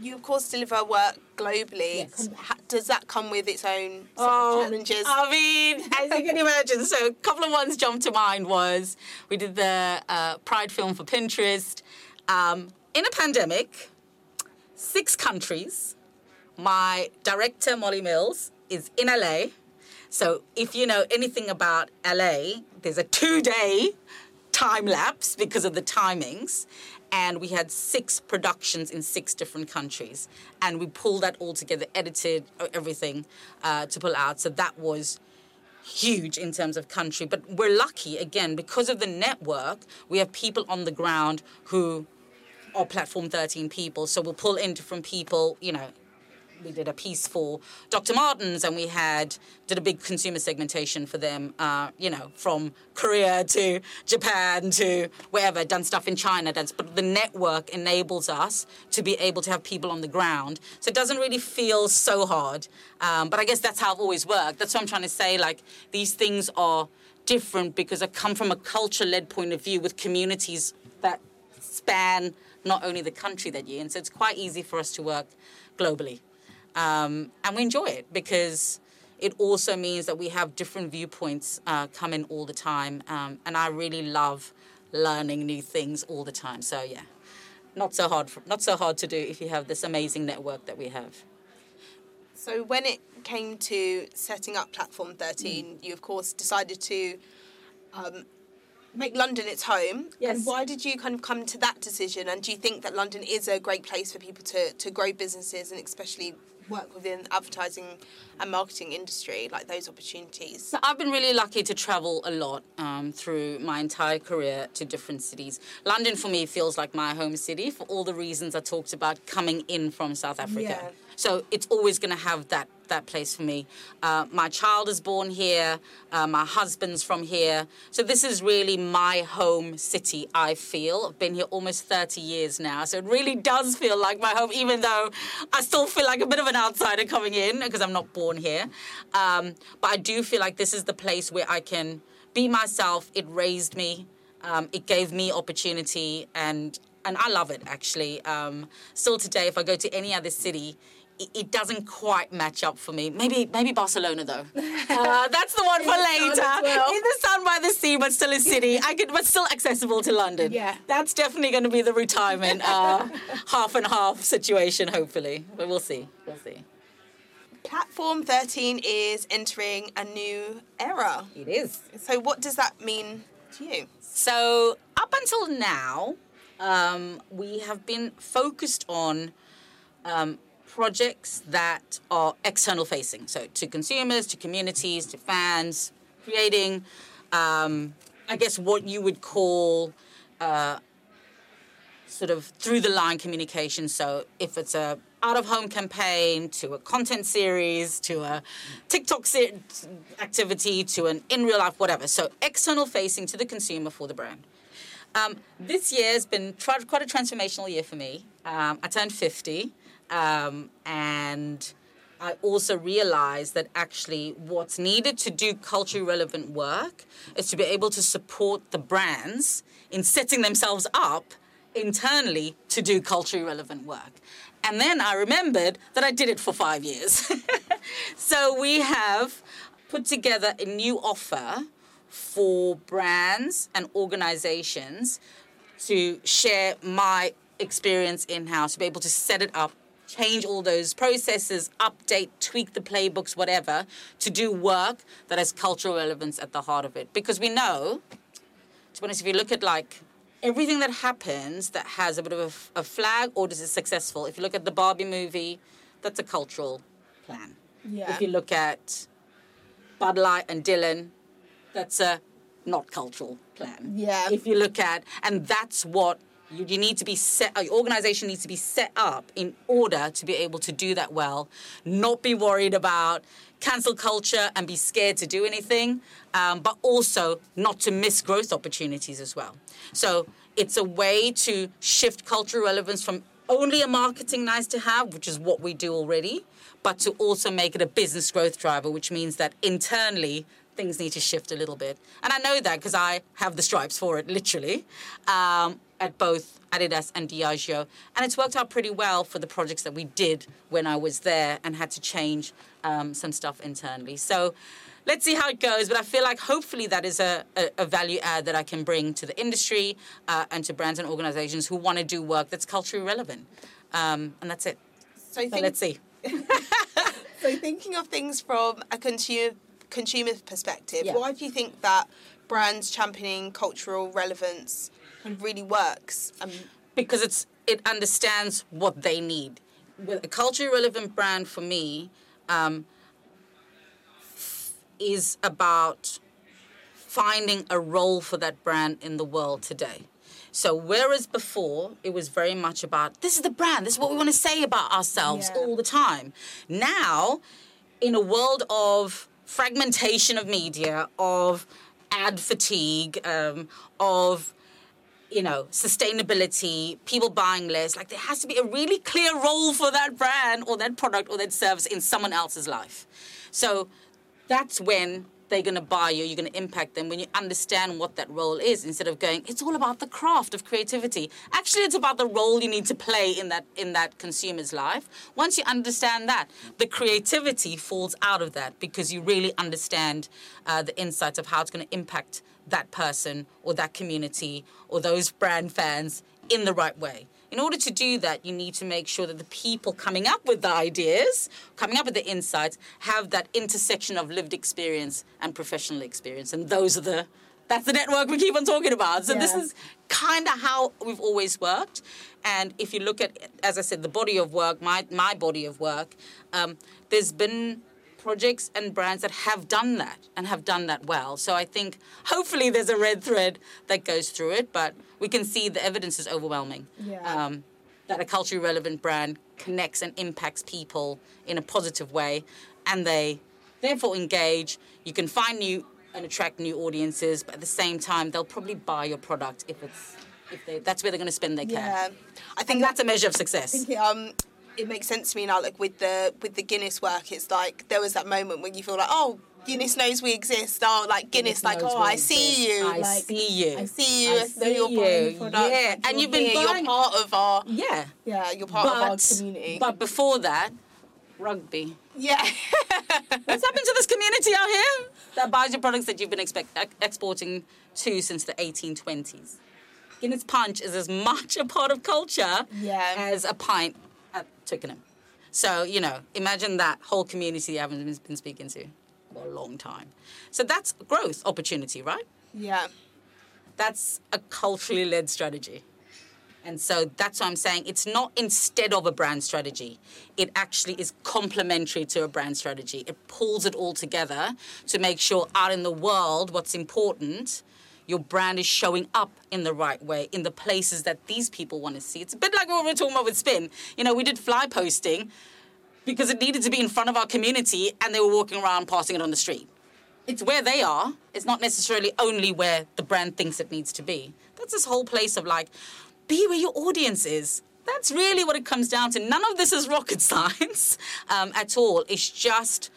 [SPEAKER 1] you, of course, deliver work globally.
[SPEAKER 2] Yes.
[SPEAKER 1] Does that come with its own oh, challenges?
[SPEAKER 2] I mean, as you can imagine, so a couple of ones jumped to mind was we did the uh, Pride film for Pinterest. Um, in a pandemic, six countries, my director, Molly Mills, is in LA. So if you know anything about LA, there's a two day time lapse because of the timings. And we had six productions in six different countries. And we pulled that all together, edited everything uh, to pull out. So that was huge in terms of country. But we're lucky, again, because of the network, we have people on the ground who are Platform 13 people. So we'll pull in different people, you know, we did a piece for Dr. Martens, and we had did a big consumer segmentation for them. Uh, you know, from Korea to Japan to wherever. Done stuff in China. Done, but the network enables us to be able to have people on the ground. So it doesn't really feel so hard. Um, but I guess that's how I've always worked. That's what I'm trying to say. Like these things are different because I come from a culture-led point of view with communities that span not only the country that you're in. So it's quite easy for us to work globally. Um, and we enjoy it because it also means that we have different viewpoints uh, come in all the time. Um, and I really love learning new things all the time. So yeah, not so hard. For, not so hard to do if you have this amazing network that we have.
[SPEAKER 1] So when it came to setting up Platform 13, mm. you of course decided to um, make London its home.
[SPEAKER 2] Yes.
[SPEAKER 1] And why did you kind of come to that decision? And do you think that London is a great place for people to, to grow businesses and especially work within advertising and marketing industry, like those opportunities?
[SPEAKER 2] So I've been really lucky to travel a lot um, through my entire career to different cities. London for me feels like my home city for all the reasons I talked about coming in from South Africa.
[SPEAKER 1] Yeah.
[SPEAKER 2] So it's always going to have that that place for me. Uh, my child is born here. Uh, my husband's from here. So this is really my home city. I feel I've been here almost 30 years now. So it really does feel like my home, even though I still feel like a bit of an outsider coming in because I'm not born here. Um, but I do feel like this is the place where I can be myself. It raised me. Um, it gave me opportunity and and I love it actually. Um, still today, if I go to any other city, it doesn't quite match up for me. Maybe maybe Barcelona though. Uh, that's the one for later.
[SPEAKER 1] Well.
[SPEAKER 2] In the sun by the sea, but still a city. I could, but still accessible to London.
[SPEAKER 1] Yeah,
[SPEAKER 2] that's definitely going to be the retirement uh, half and half situation. Hopefully, but we'll see. We'll see.
[SPEAKER 1] Platform 13 is entering a new era.
[SPEAKER 2] It is.
[SPEAKER 1] So, what does that mean to you?
[SPEAKER 2] So, up until now, um, we have been focused on um, projects that are external facing, so to consumers, to communities, to fans, creating, um, I guess, what you would call uh, sort of through the line communication. So if it's a out of home campaign to a content series to a TikTok se- activity to an in real life whatever. So external facing to the consumer for the brand. Um, this year has been quite a transformational year for me. Um, I turned 50. Um, and I also realized that actually what's needed to do culturally relevant work is to be able to support the brands in setting themselves up internally to do culturally relevant work. And then I remembered that I did it for five years. so we have put together a new offer for brands and organizations to share my experience in house, to be able to set it up change all those processes, update, tweak the playbooks, whatever, to do work that has cultural relevance at the heart of it. Because we know, to be honest, if you look at like everything that happens that has a bit of a, a flag or is it successful, if you look at the Barbie movie, that's a cultural plan.
[SPEAKER 1] Yeah.
[SPEAKER 2] If you look at Bud Light and Dylan, that's a not cultural plan.
[SPEAKER 1] Yeah.
[SPEAKER 2] If you look at, and that's what you, you need to be set, your organization needs to be set up in order to be able to do that well, not be worried about cancel culture and be scared to do anything, um, but also not to miss growth opportunities as well. So it's a way to shift cultural relevance from only a marketing nice to have, which is what we do already, but to also make it a business growth driver, which means that internally things need to shift a little bit. And I know that because I have the stripes for it, literally. Um, at both Adidas and Diageo. And it's worked out pretty well for the projects that we did when I was there and had to change um, some stuff internally. So let's see how it goes. But I feel like hopefully that is a, a, a value add that I can bring to the industry uh, and to brands and organizations who want to do work that's culturally relevant. Um, and that's it. So, so let's see.
[SPEAKER 1] so thinking of things from a consumer consumer perspective,
[SPEAKER 2] yeah.
[SPEAKER 1] why do you think that brands championing cultural relevance and really works. Um,
[SPEAKER 2] because it's it understands what they need. With a culturally relevant brand for me um, is about finding a role for that brand in the world today. So whereas before it was very much about this is the brand, this is what we want to say about ourselves
[SPEAKER 1] Yeah.
[SPEAKER 2] all the time. Now, in a world of fragmentation of media, of ad fatigue, um, of you know, sustainability, people buying less. Like there has to be a really clear role for that brand or that product or that service in someone else's life. So that's when they're going to buy you, you're going to impact them when you understand what that role is instead of going it's all about the craft of creativity. Actually it's about the role you need to play in that in that consumer's life. Once you understand that, the creativity falls out of that because you really understand uh, the insights of how it's going to impact that person or that community or those brand fans in the right way. In order to do that, you need to make sure that the people coming up with the ideas, coming up with the insights, have that intersection of lived experience and professional experience. And those are the that's the network we keep on talking about. So this is kind of how we've always worked. And if you look at, as I said, the body of work, my my body of work, um, there's been projects and brands that have done that and have done that well. So I think hopefully there's a red thread that goes through it, but we can see the evidence is overwhelming.
[SPEAKER 1] Yeah.
[SPEAKER 2] Um, that a culturally relevant brand connects and impacts people in a positive way, and they therefore engage. You can find new and attract new audiences, but at the same time, they'll probably buy your product if it's if they that's where they're going to spend their
[SPEAKER 1] Yeah,
[SPEAKER 2] cash.
[SPEAKER 1] I
[SPEAKER 2] I
[SPEAKER 1] think
[SPEAKER 2] think that's a measure of success.
[SPEAKER 1] think it, um it makes sense to me now. Like with the with the Guinness work, it's like there was that moment when you feel like, oh, Guinness knows we exist. Oh, like Guinness, like oh, I see you.
[SPEAKER 2] I
[SPEAKER 1] like,
[SPEAKER 2] see you.
[SPEAKER 1] I see you.
[SPEAKER 2] I see
[SPEAKER 1] you're buying the
[SPEAKER 2] you.
[SPEAKER 1] product.
[SPEAKER 2] Yeah,
[SPEAKER 1] like,
[SPEAKER 2] and you've been buying-
[SPEAKER 1] You're part of our.
[SPEAKER 2] Yeah.
[SPEAKER 1] Yeah, you're part of our community.
[SPEAKER 2] But before that, rugby.
[SPEAKER 1] yeah.
[SPEAKER 2] What's happened to this community out here that buys your products that you've been expect, uh, exporting to since the 1820s? Guinness Punch is as much a part of culture
[SPEAKER 1] Yeah.
[SPEAKER 2] as a pint at Twickenham. So, you know, imagine that whole community you haven't been- been speaking to for a long time. So that's growth opportunity, right?
[SPEAKER 1] yeah.
[SPEAKER 2] That's a culturally led strategy. And so that's why I'm saying it's not instead of a brand strategy. It actually is complementary to a brand strategy. It pulls it all together to make sure out in the world what's important, your brand is showing up in the right way, in the places that these people want to see. It's a bit like what we were talking about with Spin. You know, we did fly posting because it needed to be in front of our community and they were walking around passing it on the street it's where they are. It's not necessarily only where the brand thinks it needs to be. That's this whole place of like, be where your audience is. That's really what it comes down to. None of this is rocket science um, at all. It's just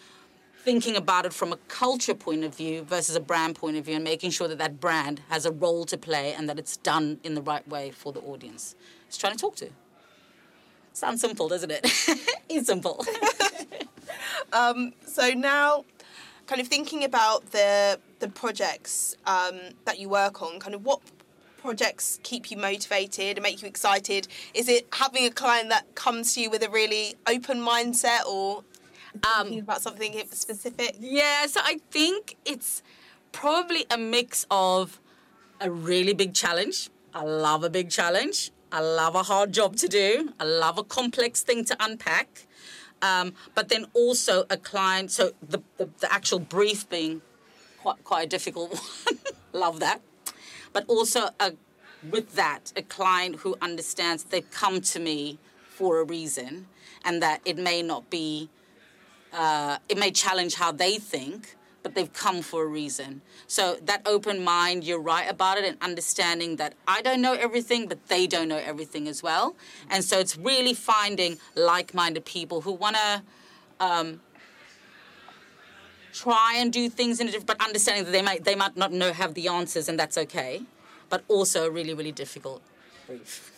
[SPEAKER 2] thinking about it from a culture point of view versus a brand point of view and making sure that that brand has a role to play and that it's done in the right way for the audience. It's trying to talk to. Sounds simple, doesn't it? it's simple.
[SPEAKER 1] So now, kind of thinking about the the projects um, that you work on, kind of what projects keep you motivated and make you excited? Is it having a client that comes to you with a really open mindset, or thinking about something specific?
[SPEAKER 2] Yeah, so I think it's probably a mix of a really big challenge. I love a big challenge. I love a hard job to do. I love a complex thing to unpack. Um, but then also a client, so the, the, the actual brief being quite, quite a difficult one. love that. But also a, with that, a client who understands they've come to me for a reason and that it may not be uh, it may challenge how they think, but they've come for a reason. So that open mind, you're right about it, and understanding that I don't know everything, but they don't know everything as well. And so it's really finding like-minded people who want to um, try and do things in a different, but understanding that they might they might not know have the answers, and that's okay. But also really really difficult brief.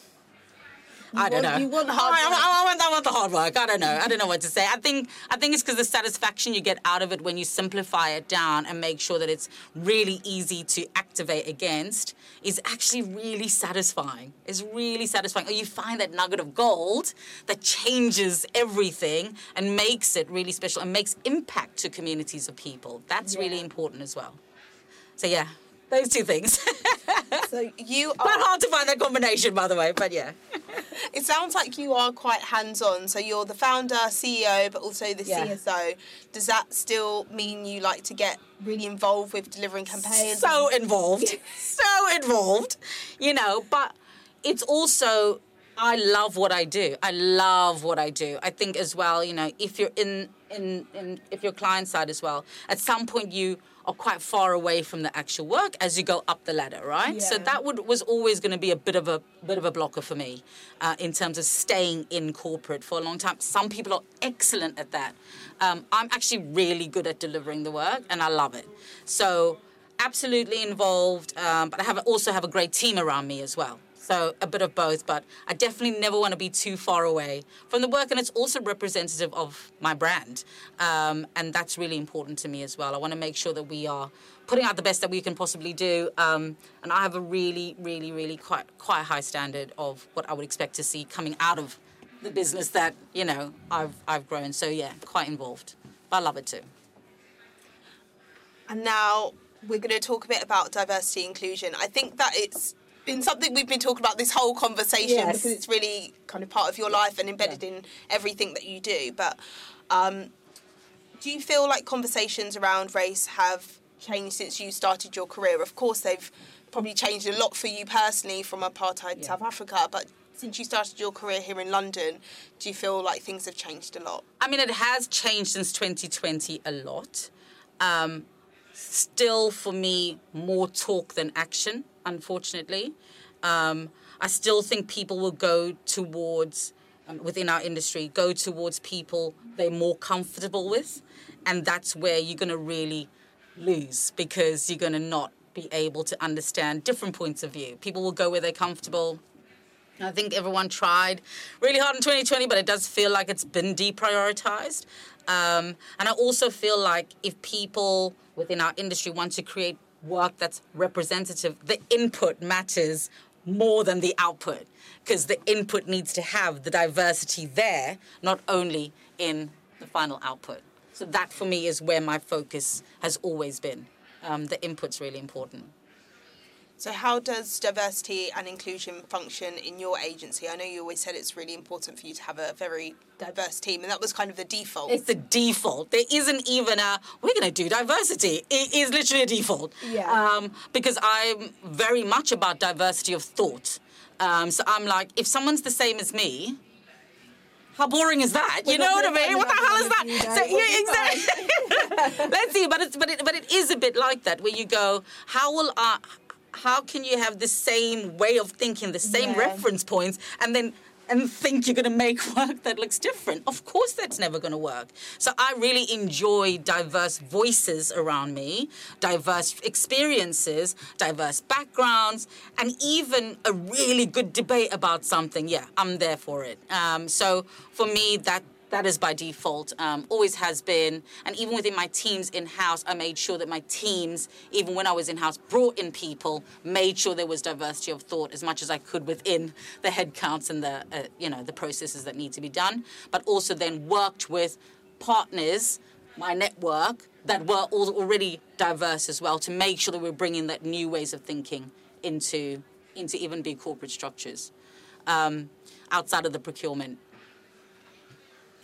[SPEAKER 2] I don't
[SPEAKER 1] want-
[SPEAKER 2] know.
[SPEAKER 1] you want
[SPEAKER 2] I-
[SPEAKER 1] hard
[SPEAKER 2] I,
[SPEAKER 1] work.
[SPEAKER 2] I, want, I want the hard work. I don't know. I don't know what to say. I think I think it's because the satisfaction you get out of it when you simplify it down and make sure that it's really easy to activate against is actually really satisfying. It's really satisfying. Or you find that nugget of gold that changes everything and makes it really special and makes impact to communities of people. That's really important as well. So yeah, Those two things.
[SPEAKER 1] So you
[SPEAKER 2] Quite
[SPEAKER 1] are.
[SPEAKER 2] hard to find that combination, by the way, but yeah.
[SPEAKER 1] It sounds like you are quite hands-on. So you're the founder, CEO, but also the
[SPEAKER 2] Yeah.
[SPEAKER 1] CSO. Does that still mean you like to get really involved with delivering campaigns?
[SPEAKER 2] so involved, so involved, you know. But it's also I love what I do. I love what I do. I think as well, you know, if you're in in, in if you're client side as well, at some point you are quite far away from the actual work as you go up the ladder, right? So that would was always going to be a bit of a bit of a blocker for me uh, in terms of staying in corporate for a long time. Some people are excellent at that. Um, I'm actually really good at delivering the work, and I love it. So absolutely involved, um, but I have also have a great team around me as well. So a bit of both, but I definitely never want to be too far away from the work, and it's also representative of my brand, um, and that's really important to me as well. I want to make sure that we are putting out the best that we can possibly do, um, and I have a really, really, really quite quite high standard of what I would expect to see coming out of the business that you know I've I've grown. So yeah, quite involved, but I love it too.
[SPEAKER 1] And now we're going to talk a bit about diversity inclusion. I think that it's been something we've been talking about this whole conversation
[SPEAKER 2] Yes.
[SPEAKER 1] because it's really kind of part of your life and embedded in everything that you do. But um, do you feel like conversations around race have changed since you started your career? Of course, they've probably changed a lot for you personally from apartheid South Africa, but since you started your career here in London, do you feel like things have changed a lot?
[SPEAKER 2] I mean, it has changed since 2020 a lot. Um, still, for me, more talk than action, unfortunately. Um, I still think people will go towards, um, within our industry, go towards people they're more comfortable with. And that's where you're going to really lose because you're going to not be able to understand different points of view. People will go where they're comfortable. I think everyone tried really hard in 2020, but it does feel like it's been deprioritized. Um, and I also feel like if people within our industry want to create work that's representative, the input matters more than the output because the input needs to have the diversity there, not only in the final output. So that for me is where my focus has always been. Um, the input's really important.
[SPEAKER 1] So, how does diversity and inclusion function in your agency? I know you always said it's really important for you to have a very diverse team, and that was kind of the default.
[SPEAKER 2] It's the default. There isn't even a we're going to do diversity. It is literally a default.
[SPEAKER 1] Yeah.
[SPEAKER 2] Um, because I'm very much about diversity of thought. Um, so I'm like, if someone's the same as me, how boring is that? you know what I mean? What the hell is that? So yeah, exactly. Let's see, but it's but it but it is a bit like that where you go, how will I? How can you have the same way of thinking, the same
[SPEAKER 1] Yeah.
[SPEAKER 2] reference points, and then and think you're going to make work that looks different? Of course, that's never going to work. So I really enjoy diverse voices around me, diverse experiences, diverse backgrounds, and even a really good debate about something. Yeah, I'm there for it. Um, so for me, that that is by default, um, always has been. And even within my teams in house, I made sure that my teams, even when I was in house, brought in people, made sure there was diversity of thought as much as I could within the headcounts and the uh, you know the processes that need to be done. But also then worked with partners, my network that were already diverse as well, to make sure that we're bringing that new ways of thinking into into even big corporate structures um, outside of the procurement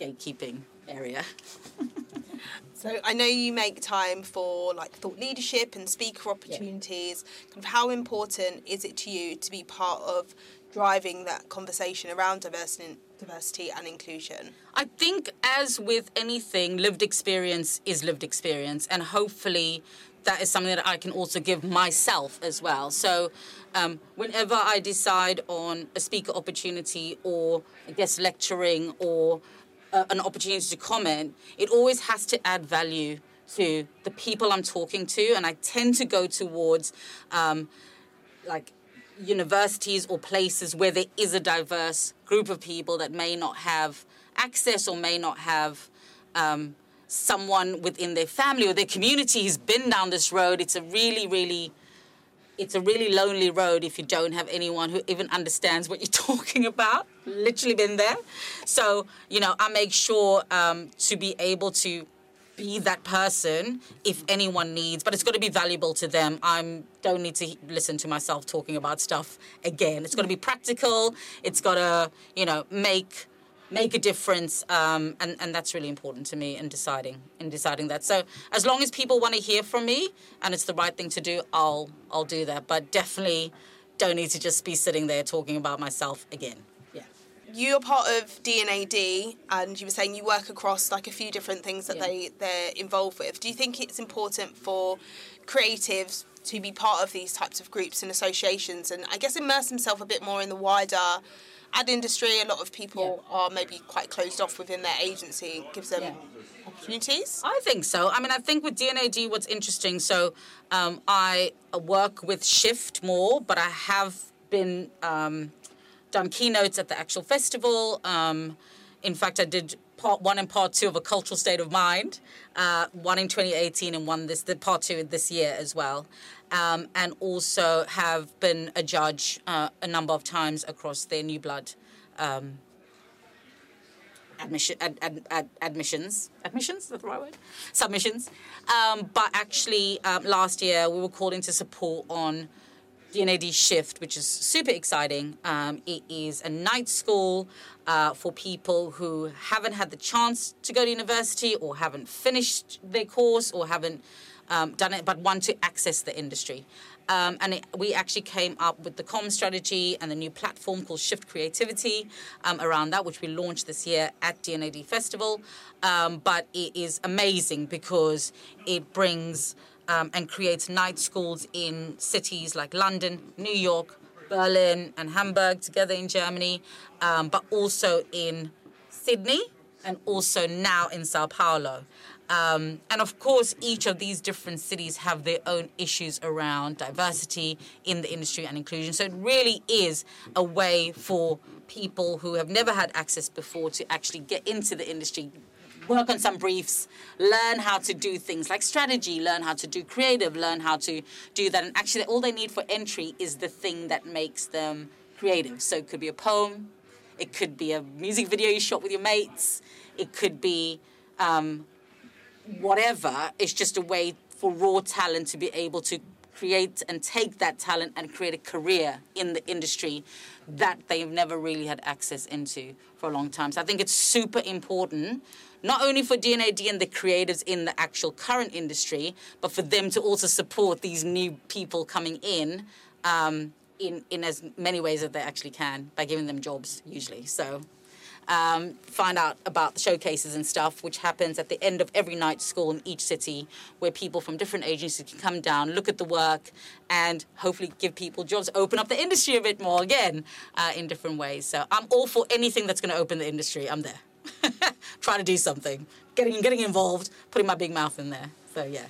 [SPEAKER 2] gatekeeping area.
[SPEAKER 1] So I know you make time for like thought leadership and speaker opportunities. Kind of how important is it to you to be part of driving that conversation around diversity, diversity and inclusion?
[SPEAKER 2] I think, as with anything, lived experience is lived experience, and hopefully, that is something that I can also give myself as well. So, um, whenever I decide on a speaker opportunity or I guess lecturing or an opportunity to comment, it always has to add value to the people I'm talking to, and I tend to go towards um, like universities or places where there is a diverse group of people that may not have access or may not have um, someone within their family or their community who's been down this road. It's a really, really it's a really lonely road if you don't have anyone who even understands what you're talking about. Literally been there. So, you know, I make sure um, to be able to be that person if anyone needs, but it's got to be valuable to them. I don't need to listen to myself talking about stuff again. It's got to be practical. It's got to, you know, make make a difference, um, and and that's really important to me in deciding in deciding that. So as long as people want to hear from me and it's the right thing to do, I'll I'll do that. But definitely don't need to just be sitting there talking about myself again. Yeah.
[SPEAKER 1] You're part of D&AD, and you were saying you work across like a few different things that
[SPEAKER 2] Yeah.
[SPEAKER 1] they they're involved with. Do you think it's important for creatives to be part of these types of groups and associations, and I guess immerse themselves a bit more in the wider ad industry? A lot of people are maybe quite closed off within their agency. It gives them
[SPEAKER 2] Yeah.
[SPEAKER 1] opportunities.
[SPEAKER 2] I think so. I mean, I think with D&AD, what's interesting, so um, I work with Shift more, but I have been um, done keynotes at the actual festival. Um, in fact, I did part one and part two of a cultural state of mind, uh, one in 2018 and one this the part two this year as well. Um, and also have been a judge uh, a number of times across their New Blood um, admission, ad, ad, ad, admissions. Admissions? The right word? Submissions. Um, but actually, um, last year we were called in to support on D&AD Shift, which is super exciting. Um, it is a night school uh, for people who haven't had the chance to go to university or haven't finished their course or haven't um, done it but want to access the industry. Um, and it, we actually came up with the com strategy and the new platform called Shift Creativity um, around that, which we launched this year at D&AD Festival. Um, but it is amazing because it brings um, and creates night schools in cities like London, New York, Berlin, and Hamburg together in Germany, um, but also in Sydney and also now in Sao Paulo. Um, and of course, each of these different cities have their own issues around diversity in the industry and inclusion. So it really is a way for people who have never had access before to actually get into the industry, work on some briefs, learn how to do things like strategy, learn how to do creative, learn how to do that. And actually, all they need for entry is the thing that makes them creative. So it could be a poem, it could be a music video you shot with your mates, it could be um, whatever. It's just a way for raw talent to be able to create and take that talent and create a career in the industry that they've never really had access into for a long time. So I think it's super important, not only for D&AD and the creatives in the actual current industry, but for them to also support these new people coming in. Um, in, in as many ways as they actually can by giving them jobs usually so um, find out about the showcases and stuff, which happens at the end of every night school in each city, where people from different agencies can come down, look at the work, and hopefully give people jobs, open up the industry a bit more again uh, in different ways. So I'm all for anything that's going to open the industry. I'm there. Trying to do something, getting getting involved, putting my big mouth in there. So yeah.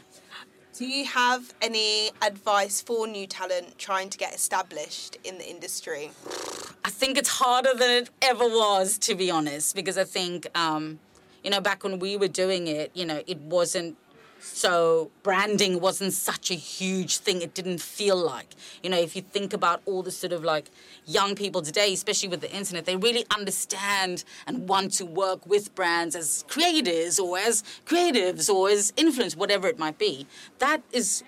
[SPEAKER 1] Do you have any advice for new talent trying to get established in the industry?
[SPEAKER 2] I think it's harder than it ever was, to be honest, because I think, um, you know, back when we were doing it, you know, it wasn't so branding wasn't such a huge thing. It didn't feel like, you know, if you think about all the sort of like young people today, especially with the internet, they really understand and want to work with brands as creators or as creatives or as influencers, whatever it might be. That is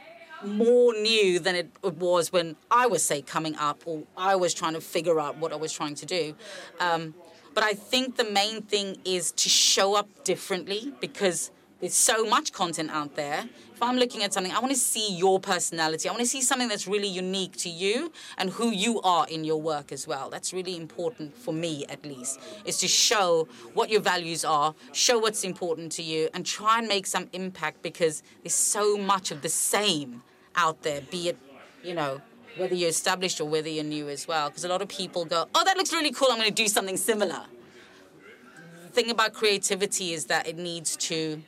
[SPEAKER 2] more new than it, it was when I was, say, coming up or I was trying to figure out what I was trying to do. Um, but I think the main thing is to show up differently because there's so much content out there. If I'm looking at something, I want to see your personality. I want to see something that's really unique to you and who you are in your work as well. That's really important for me, at least, is to show what your values are, show what's important to you, and try and make some impact because there's so much of the same out there, be it, you know, whether you're established or whether you're new as well. Because a lot of people go, oh, that looks really cool, I'm going to do something similar. The thing about creativity is that it needs to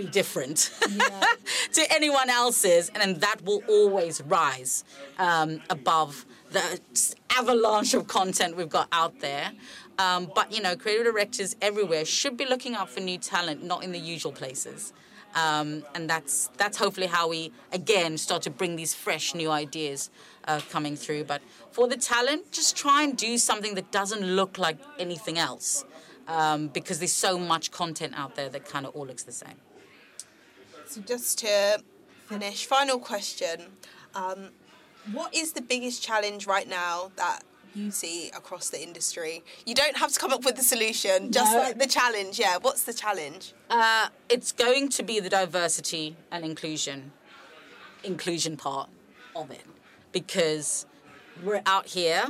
[SPEAKER 2] be different to anyone else's, and then that will always rise um, above the avalanche of content we've got out there. Um, but you know, creative directors everywhere should be looking out for new talent, not in the usual places. Um, and that's that's hopefully how we again start to bring these fresh new ideas uh, coming through. But for the talent, just try and do something that doesn't look like anything else, um, because there's so much content out there that kind of all looks the same.
[SPEAKER 1] So just to finish, final question. Um, what is the biggest challenge right now that you see across the industry? You don't have to come up with the solution, just
[SPEAKER 2] No.
[SPEAKER 1] like the challenge. Yeah, what's the challenge?
[SPEAKER 2] Uh, it's going to be the diversity and inclusion, inclusion part of it, because we're out here,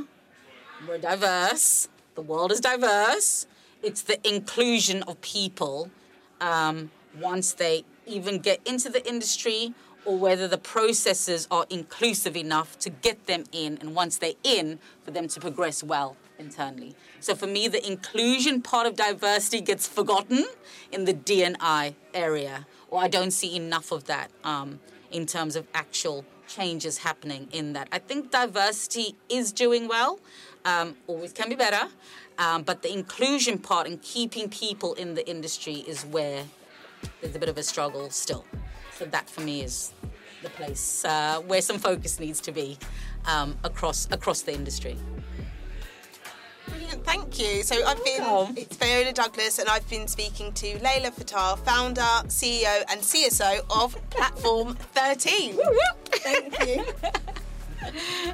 [SPEAKER 2] we're diverse, the world is diverse. It's the inclusion of people um, once they even get into the industry, or whether the processes are inclusive enough to get them in, and once they're in, for them to progress well internally. So for me, the inclusion part of diversity gets forgotten in the D&I area, or I don't see enough of that um, in terms of actual changes happening in that. I think diversity is doing well, um, always can be better, um, but the inclusion part and keeping people in the industry is where there's a bit of a struggle still. So that for me is the place uh, where some focus needs to be um, across across the industry.
[SPEAKER 1] Brilliant, thank you. So I've been,
[SPEAKER 2] welcome.
[SPEAKER 1] it's Fayola Douglas, and I've been speaking to Leila Fataar, founder, CEO, and CSO of Platform 13. Thank you.